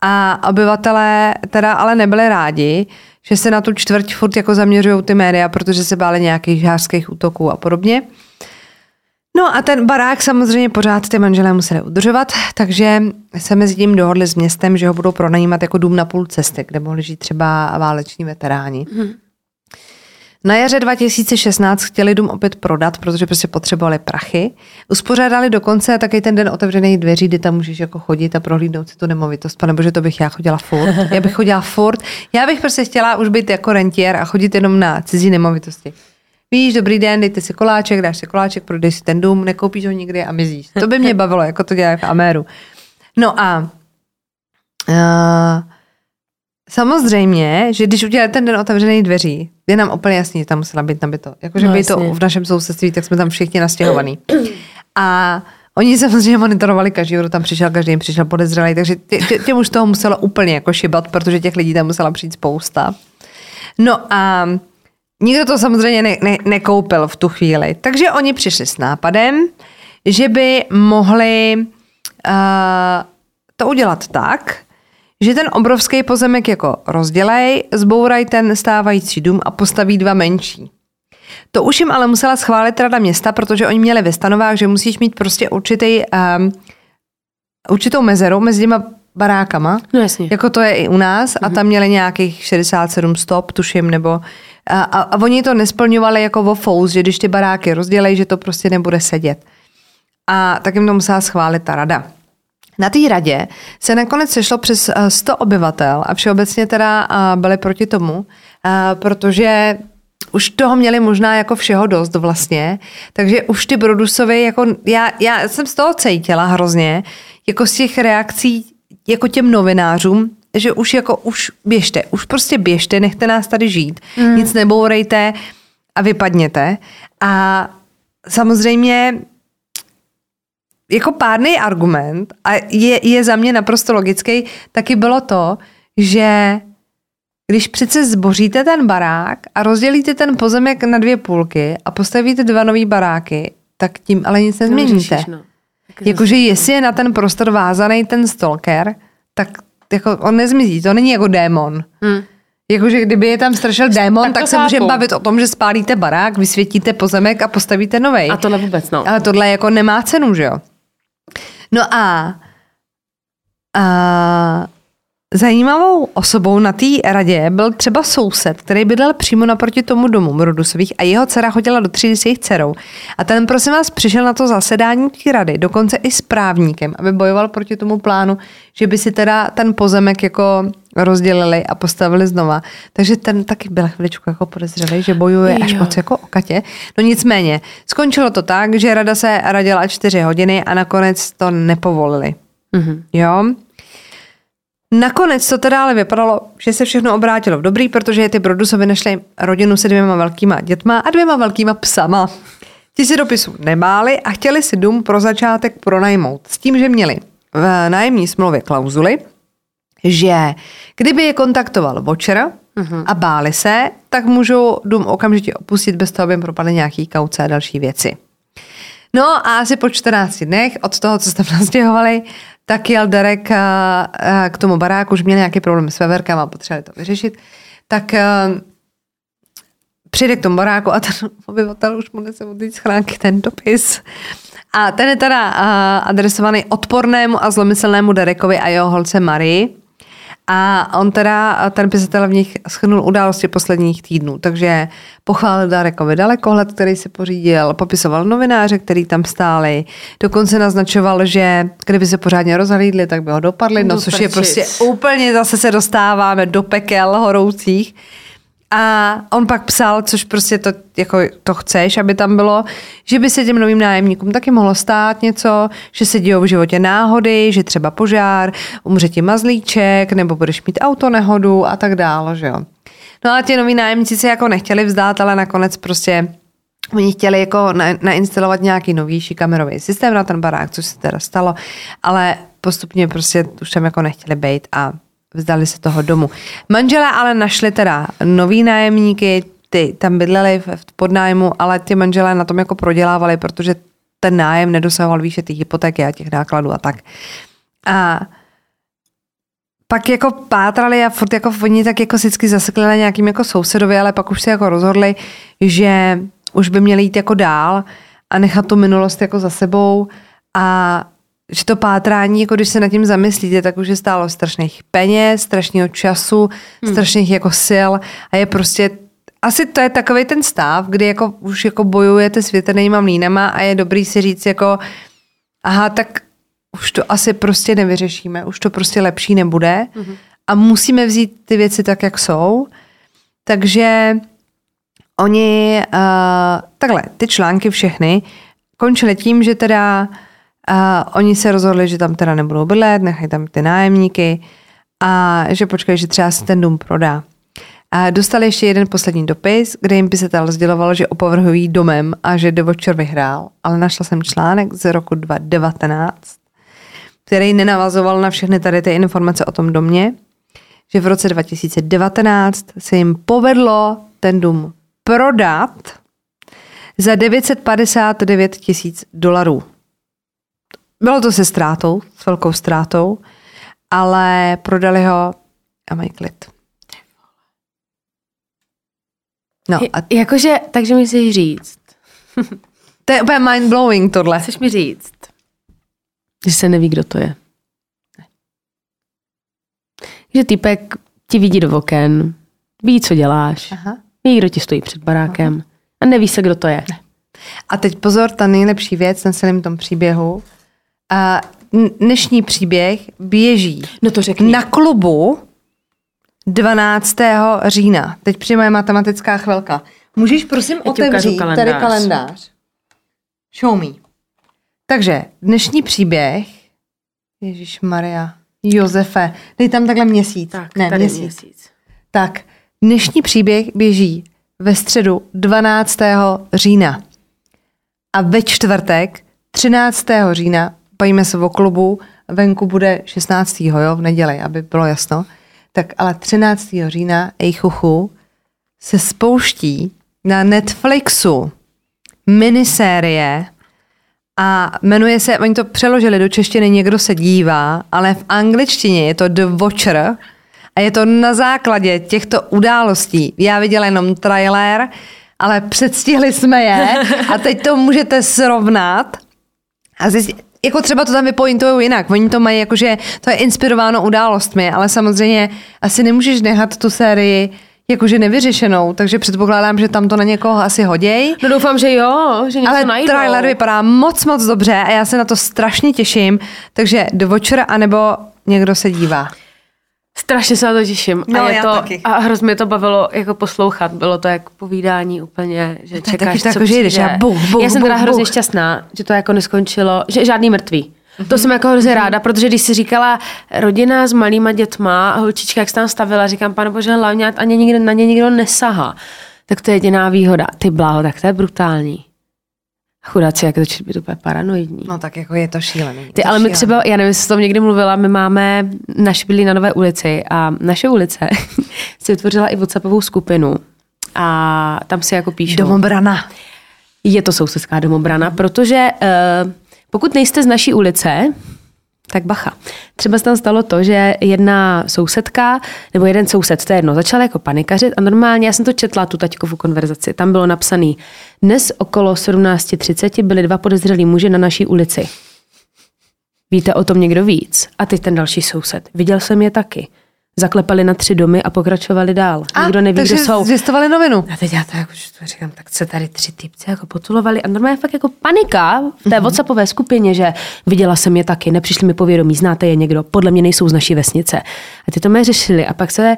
A obyvatelé teda ale nebyli rádi, že se na tu čtvrť furt jako zaměřují ty média, protože se báli nějakých žářských útoků a podobně. No a ten barák samozřejmě pořád ty manželé museli udržovat, takže se mezi tím dohodli s městem, že ho budou pronajímat jako dům na půl cesty, kde mohli žít třeba váleční veteráni. Hmm. Na jaře 2016 chtěli dům opět prodat, protože prostě potřebovali prachy. Uspořádali dokonce taky ten den otevřených dveří, kdy tam můžeš jako chodit a prohlídnout si tu nemovitost. Pane bože, to bych já chodila furt. Já bych chodila furt. Já bych prostě chtěla už být jako rentier a chodit jenom na cizí nemovitosti. Víš, dobrý den, dejte si koláček, dáš si koláček, prodej si ten dům, nekoupíš ho nikdy a mizíš. To by mě bavilo, jako to dělá v Améru. No a uh, samozřejmě, že když udělali ten den otevřených dveří, je nám úplně jasný, že tam musela být nabito. Jakože No, by to v našem sousedství, tak jsme tam všichni nastěhovaní. A oni samozřejmě monitorovali každý, kdo tam přišel, každý jim přišel podezřelý, takže tě, tě, těm už toho muselo úplně jako šibat, protože těch lidí tam musela přijít spousta. No a nikdo to samozřejmě ne, ne, nekoupil v tu chvíli. Takže oni přišli s nápadem, že by mohli uh, to udělat tak, že ten obrovský pozemek jako rozdělej, zbouraj ten stávající dům a postaví dva menší. To už jim ale musela schválit rada města, protože oni měli ve stanovách, že musíš mít prostě určitý, um, určitou mezeru mezi těma barákama. No jasně. Jako to je i u nás a tam měli nějakých 67 stop, tuším, nebo a, a, a oni to nesplňovali jako vo fous, že když ty baráky rozdělej, že to prostě nebude sedět. A tak jim to musela schválit ta rada. Na té radě se nakonec sešlo přes eh, 100 obyvatel a všeobecně teda eh, byli proti tomu, eh, protože už toho měli možná jako všeho dost vlastně, takže už ty Brodusovi, jako já, já jsem z toho cítila hrozně, jako z těch reakcí jako těm novinářům, že už jako už běžte, už prostě běžte, nechte nás tady žít, mm. nic nebourejte a vypadněte. A samozřejmě jako pádný argument a je, je za mě naprosto logický, taky bylo to, že když přece zboříte ten barák a rozdělíte ten pozemek na dvě půlky a postavíte dva nový baráky, tak tím ale nic nezměníte. Řešíš, no. Jakože jestli je na ten prostor vázaný ten stalker, tak jako on nezmizí, to není jako démon. Hmm. Jakože kdyby je tam strašil démon, Tak tak, se můžeme bavit o tom, že spálíte barák, vysvětíte pozemek a postavíte novej. A tohle vůbec, no. Ale tohle jako nemá cenu, že jo? No a, a zajímavou osobou na té radě byl třeba soused, který bydlel přímo naproti tomu domu Mrodusových a jeho dcera chodila do třídy s jejich dcerou. A ten, prosím vás, přišel na to zasedání té rady, dokonce i s právníkem, aby bojoval proti tomu plánu, že by si teda ten pozemek jako rozdělili a postavili znova. Takže ten taky byl chviličku jako podezřelý, že bojuje až Jo. moc jako o Katě. No nicméně, skončilo to tak, že rada se radila čtyři hodiny a nakonec to nepovolili. Mhm. Jo? Nakonec to teda ale vypadalo, že se všechno obrátilo v dobrý, protože ty Brodusovi našli rodinu se dvěma velkýma dětma a dvěma velkýma psama. Ti si dopisu nemáli a chtěli si dům pro začátek pronajmout. S tím, že měli v nájemní smlouvě klauzuly, že kdyby je kontaktoval Watcher a báli se, tak můžou dům okamžitě opustit bez toho, aby jim propadly nějaký kauce a další věci. No a asi po 14 dnech od toho, co jste nastěhovali, tak jel Derek a, a, k tomu baráku, už měl nějaký problém s veverkem a potřebovali to vyřešit, tak a, přijde k tomu baráku a ten obyvatel už mu nese od schránky ten dopis. A ten je teda adresovaný odpornému a zlomyslnému Derekovi a jeho holce Marii. A on teda, ten pisatel v nich schrnul události posledních týdnů, takže pochválil Darekovi dalekohled, který si pořídil, popisoval novináře, který tam stáli, dokonce naznačoval, že kdyby se pořádně rozhlídli, tak by ho dopadli, no což je prostě úplně zase se dostáváme do pekel horoucích. A on pak psal, což prostě to, jako to chceš, aby tam bylo, že by se těm novým nájemníkům taky mohlo stát něco, že se dějou v životě náhody, že třeba požár, umře ti mazlíček, nebo budeš mít auto nehodu a tak dále, že jo. No a ti noví nájemníci se jako nechtěli vzdát, ale nakonec prostě Oni chtěli jako na, nainstalovat nějaký novější kamerový systém na ten barák, což se teda stalo, ale postupně prostě už tam jako nechtěli být a vzdali se toho domu. Manželé ale našli teda nový nájemníky, ty tam bydleli v, podnájmu, ale ty manželé na tom jako prodělávali, protože ten nájem nedosahoval výše těch hypotéky a těch nákladů a tak. A pak jako pátrali a furt jako oni tak jako vždycky zasekli na nějakým jako sousedovi, ale pak už se jako rozhodli, že už by měli jít jako dál a nechat tu minulost jako za sebou a že to pátrání, jako když se nad tím zamyslíte, tak už je stálo strašných peněz, strašného času, hmm. strašných jako sil a je prostě asi to je takový ten stav, kdy jako už jako bojujete s větrnýma mlínama a je dobrý si říct jako aha, tak už to asi prostě nevyřešíme, už to prostě lepší nebude mm-hmm. a musíme vzít ty věci tak, jak jsou. Takže oni, uh, takhle, ty články všechny končily tím, že teda uh, oni se rozhodli, že tam teda nebudou bydlet, nechají tam ty nájemníky a že počkají, že třeba se ten dům prodá. A dostali ještě jeden poslední dopis, kde jim pisatel sděloval, že opovrhují domem a že The Watcher vyhrál, ale našla jsem článek z roku 2019, který nenavazoval na všechny tady ty informace o tom domě, že v roce 2019 se jim povedlo ten dům prodat za 959 tisíc dolarů. Bylo to se ztrátou, s velkou ztrátou. ale prodali ho a mají klid. No a Je- Jakože, takže mi chceš říct, to je úplně mind-blowing tohle. chceš mi říct, že se neví, kdo to je. Že týpek ti vidí do oken, ví, co děláš, Aha. ví, kdo ti stojí před barákem a neví se, kdo to je. A teď pozor, ta nejlepší věc na celém tom příběhu. A dnešní příběh běží No to řekni. na klubu 12. října. Teď přijde moje matematická chvilka. Můžeš prosím Já otevřít kalendář. tady kalendář. Show me. Takže dnešní příběh, Ježíš Maria, Josefe, dej tam takhle měsíc. Tak, ne, tady měsíc. měsíc. Tak, dnešní příběh běží ve středu 12. října. A ve čtvrtek 13. října, pojďme se o klubu, venku bude 16. jo, v neděli, aby bylo jasno. Tak ale 13. října, ej chuchu, se spouští na Netflixu minisérie a jmenuje se, oni to přeložili do češtiny, někdo se dívá, ale v angličtině je to The Watcher a je to na základě těchto událostí. Já viděla jenom trailer, ale předstihli jsme je a teď to můžete srovnat a zjistit, jako třeba to tam vypointují jinak. Oni to mají jakože, to je inspirováno událostmi, ale samozřejmě asi nemůžeš nechat tu sérii jakože nevyřešenou, takže předpokládám, že tam to na někoho asi hoděj. No doufám, že jo, že něco Ale najdou. trailer vypadá moc, moc dobře a já se na to strašně těším. Takže The Watcher anebo někdo se dívá. Strašně se na to těším. No, a, je já to, taky. a hrozně mě to bavilo jako poslouchat. Bylo to jako povídání úplně, že To je čekáš, taky tak, co že jdeš a buch, buch, Já jsem teda buch, hrozně buch. šťastná, že to jako neskončilo, že žádný mrtvý. Mhm. To jsem jako hrozně ráda, protože když si říkala rodina s malýma dětma a holčička, jak se tam stavila, říkám, pane bože, hlavně ani nikdo, na ně nikdo nesahá. Tak to je jediná výhoda. Ty bláho, tak to je brutální. Chudáci, jak to čít být úplně paranoidní. No tak jako je to šílený. je Ty, to ale my šílený. třeba, já nevím, jestli tom někdy mluvila, my máme naši bydlí na Nové ulici a naše ulice si vytvořila i WhatsAppovou skupinu a tam si jako píšou. Domobrana. Je to sousedská domobrana, protože uh, pokud nejste z naší ulice, tak bacha. Třeba se tam stalo to, že jedna sousedka, nebo jeden soused, to je jedno, začal jako panikařit a normálně, já jsem to četla, tu taťkovu konverzaci, tam bylo napsaný, dnes okolo 17.30 byli dva podezřelí muži na naší ulici. Víte o tom někdo víc? A teď ten další soused. Viděl jsem je taky. Zaklepali na tři domy a pokračovali dál. Nikdo neví, takže kdo jsou. zvěstovali novinu. A teď já to jako že to říkám, tak se tady tři typci jako potulovali a normálně fakt jako panika v té WhatsAppové skupině, že viděla jsem je taky, nepřišli mi povědomí, znáte je někdo, podle mě nejsou z naší vesnice. A ty to mě řešili a pak se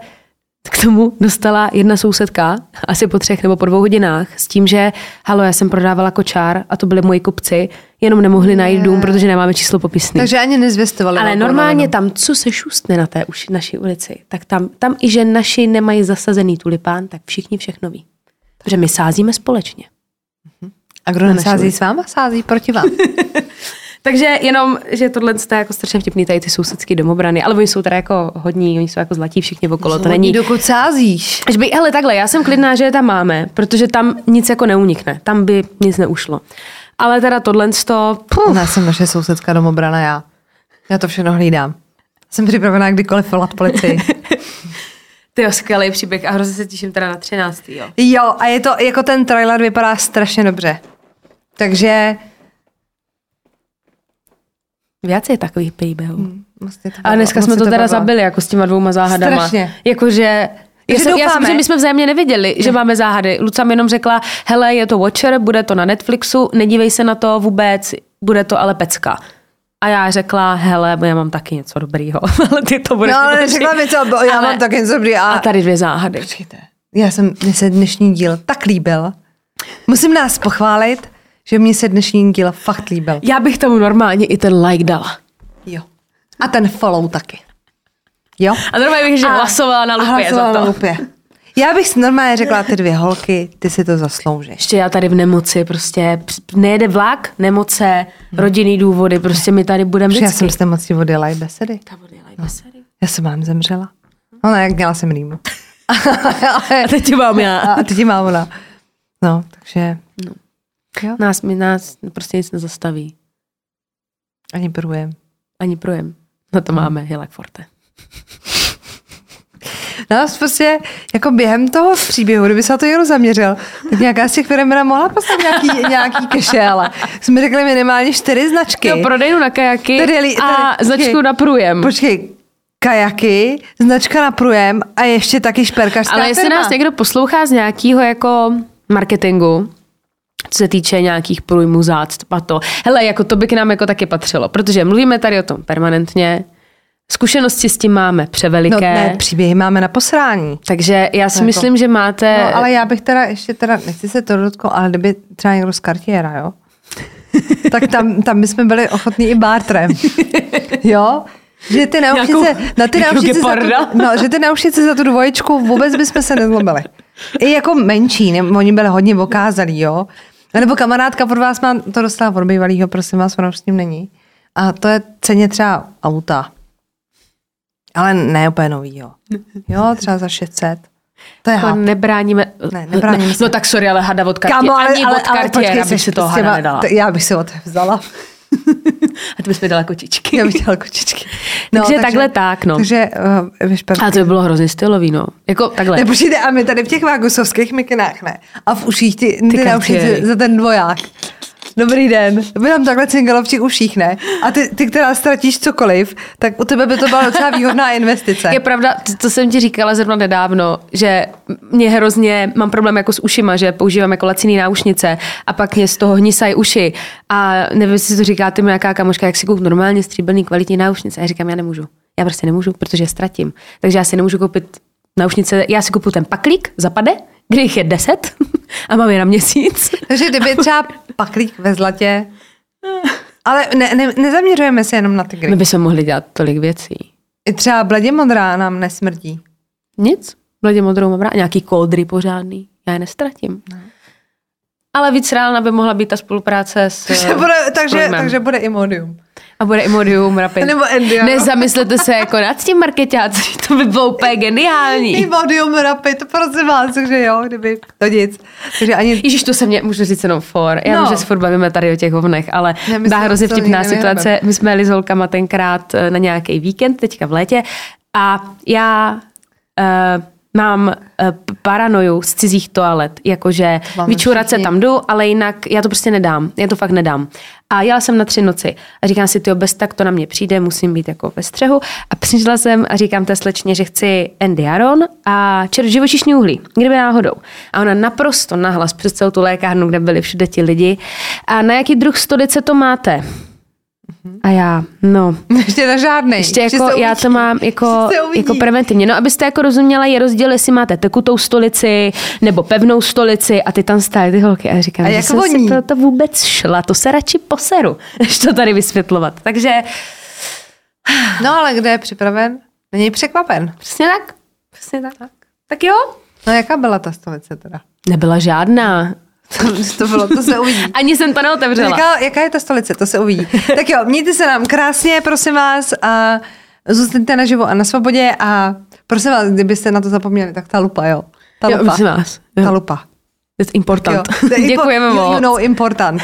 k tomu dostala jedna sousedka, asi po třech nebo po dvou hodinách, s tím, že halo, já jsem prodávala kočár a to byli moji kupci, jenom nemohli najít dům, protože nemáme číslo popisný. Takže ani nezvěstovali. Ale normálně tam, co se šustne na té uši, naší ulici, tak tam, tam i že naši nemají zasazený tulipán, tak všichni všechno ví. Protože my sázíme společně. A kdo nesází s váma, sází proti vám. Takže jenom, že tohle je jako strašně vtipný, tady ty sousedské domobrany, ale oni jsou teda jako hodní, oni jsou jako zlatí všichni okolo, to není... Dokud sázíš. Až by, hele, takhle, já jsem klidná, že je tam máme, protože tam nic jako neunikne, tam by nic neušlo. Ale teda tohle to, Já jsem naše sousedská domobrana, já. Já to všechno hlídám. Jsem připravená kdykoliv volat policii. ty skvělý příběh a hrozně se těším teda na 13. Jo. Jo, a je to, jako ten trailer vypadá strašně dobře. Takže Je takových příběhů. vlastně to A dneska jsme se to teda bavilo. zabili jako s těma dvouma záhadama. Strašně. Jakože já jsem, já jsem, že my jsme vzájemně nevěděli, že máme záhady. Luca mi jenom řekla, hele, je to Watcher, bude to na Netflixu, nedívej se na to vůbec, bude to ale pecka. A já řekla, hele, já mám taky něco dobrýho, ale ty to budeš No ale neřekla mi to, bo já Ale- mám taky něco dobrý. A, A tady dvě záhady. Počkejte. Já jsem, mně se dnešní díl tak líbil. Musím nás pochválit, že mně se dnešní díl fakt líbil. Já bych tomu normálně i ten like dala. Jo. A ten follow taky. Jo? A normálně bych, že A- hlasovala na lupě hlasovala za to. na lupě. Já bych si normálně řekla, ty dvě holky, ty si to zasloužíš. Ještě já tady v nemoci, prostě nejede vlak, nemoce, rodinný důvody, prostě my tady budeme Protože já vždycky. jsem s nemocí odjela i besedy. Ta odjela i besedy. Já jsem vám zemřela. No ne, jak měla jsem rýmu. A teď tě mám já. A teď ji má ona. No, takže no. Jo, Nás, mi nás prostě nic nezastaví. ani průjem. Ani projem. Na to máme Hilak Forte. No prostě jako během toho příběhu, kdyby se na to jenom zaměřil, tak nějaká z těch firm mohla poslat nějaký, nějaký keše, ale jsme řekli minimálně čtyři značky. Jo, prodejnu na kajaky Tady li- a tady- značku počkej. na průjem. Počkej, kajaky, značka na průjem a ještě taky šperkařská Ale jestli firma. nás někdo poslouchá z nějakého jako marketingu, co se týče nějakých průjmů, zácp a to. Hele, jako to by k nám jako taky patřilo, protože mluvíme tady o tom permanentně, zkušenosti s tím máme No převeliké, ne, příběhy máme na posrání. takže já si Jako- myslím, že máte... No, ale já bych teda ještě teda, nechci se to dotknout, ale kdyby třeba někdo z Cartiera, jo? tak tam, tam bychom byli ochotní i bartrem. Jo? Že ty naušnice, na ty naušnice za tu, no, že ty naušnice za tu dvoječku vůbec bychom se nezlobili. I jako menší, ne, oni byli hodně okázalí, jo? A nebo kamarádka od vás má, to dostala od bývalýho, prosím vás, ona už s ním není. A to je ceně třeba auta. Ale ne úplně novýho. Jo, třeba za 600. To je hap. nebráníme... Ne, nebráníme se. No tak sorry, ale hada od Cartier, Kámo, ale, ani ale, od ale Cartiera počkej, bych seš si toho hada nedala. Já bych si ho to vzala. A ty bys mi dala kočičky. Já bych chtěla kočičky. Takže takhle tak, no. Takže uh. A to by bylo hrozně stylový, no. Jako takhle. Ne, počkejte, a my tady v těch vágusovských mikinách, ne? A v uších ty, ty, Ty naušnice Cartiery. za ten dvoják. Dobrý den. By nám takhle cingalo v těch uších, ne? A ty, ty, která ztratíš cokoliv, tak u tebe by to byla docela výhodná investice. Je pravda, to, jsem ti říkala zrovna nedávno, že mě hrozně, mám problém jako s ušima, že používám jako laciný náušnice a pak mě z toho hnisají uši. A nevím, jestli to říká ty nějaká kamoška, jak si koupit normálně stříbrný kvalitní náušnice. A já říkám, já nemůžu. Já prostě nemůžu, protože je ztratím. Takže já si nemůžu koupit náušnice, já si kupuju ten paklík, zapade, kde jich je deset a mám je na měsíc. Takže kdyby třeba paklík ve zlatě... Ale ne, ne, nezaměřujeme se jenom na tygry. My bychom mohli dělat tolik věcí. I třeba bledě modrá nám nesmrdí. Nic. Bledě modrou mám rád. Nějaký kódry pořádný. Já je nestratím. Ale víc reálna by mohla být ta spolupráce s... Takže bude, takže, Průjmem. takže bude Imodium. A bude Imodium Rapid. Nebo Endiano. Nezamyslete se jako nad tím marketáci, to by bylo úplně geniální. Imodium Rapid, prosím vás, takže jo, kdyby to nic. Takže ani Ježíš, to se mě, můžu říct jenom for. Já No. no. že se furt bavíme tady o těch hovnech, ale byla hrozně vtipná situace. My jsme jeli s holkama tenkrát eh, na nějaký víkend, teďka v létě, a já uh, mám uh, paranoju z cizích toalet, jakože máme vyčurat se všichni. tam jdu, ale jinak já to prostě nedám, já to fakt nedám. A jela jsem na tři noci a říkám si, tyjo, bez tak to na mě přijde, musím být jako ve střehu. A přišla jsem a říkám té slečně, že chci Andy Aron a čer živočišní uhlí, kdyby náhodou. A ona naprosto nahlas přes celou tu lékárnu, kde byli všude ti lidi. A na jaký druh stolice to máte? A já, no, ještě na žádnej. ještě jako, já to mám jako, jako preventivně. No, abyste jako rozuměla, je rozdíl, jestli máte tekutou stolici nebo pevnou stolici a ty tam stály ty holky. A říkám, A že jak jsem voní? si pro to vůbec šla, to se radši poseru, než to tady vysvětlovat. Takže No ale kde je připraven, není překvapen. přesně tak. Přesně tak. Tak jo? No jaká byla ta stolice teda? Nebyla žádná. To, to bylo, to se uvidí. Ani jsem to neotevřela. Jaká, jaká je ta stolice, to se uvidí. tak jo, mějte se nám krásně, prosím vás, a zůstaňte naživo a na svobodě a prosím vás, kdybyste na to zapomněli, tak ta lupa, jo. Ta Jo, lupa. prosím vás. Ta Jo. lupa. It's important. Jo. To je impo- Děkujeme moc. you know important.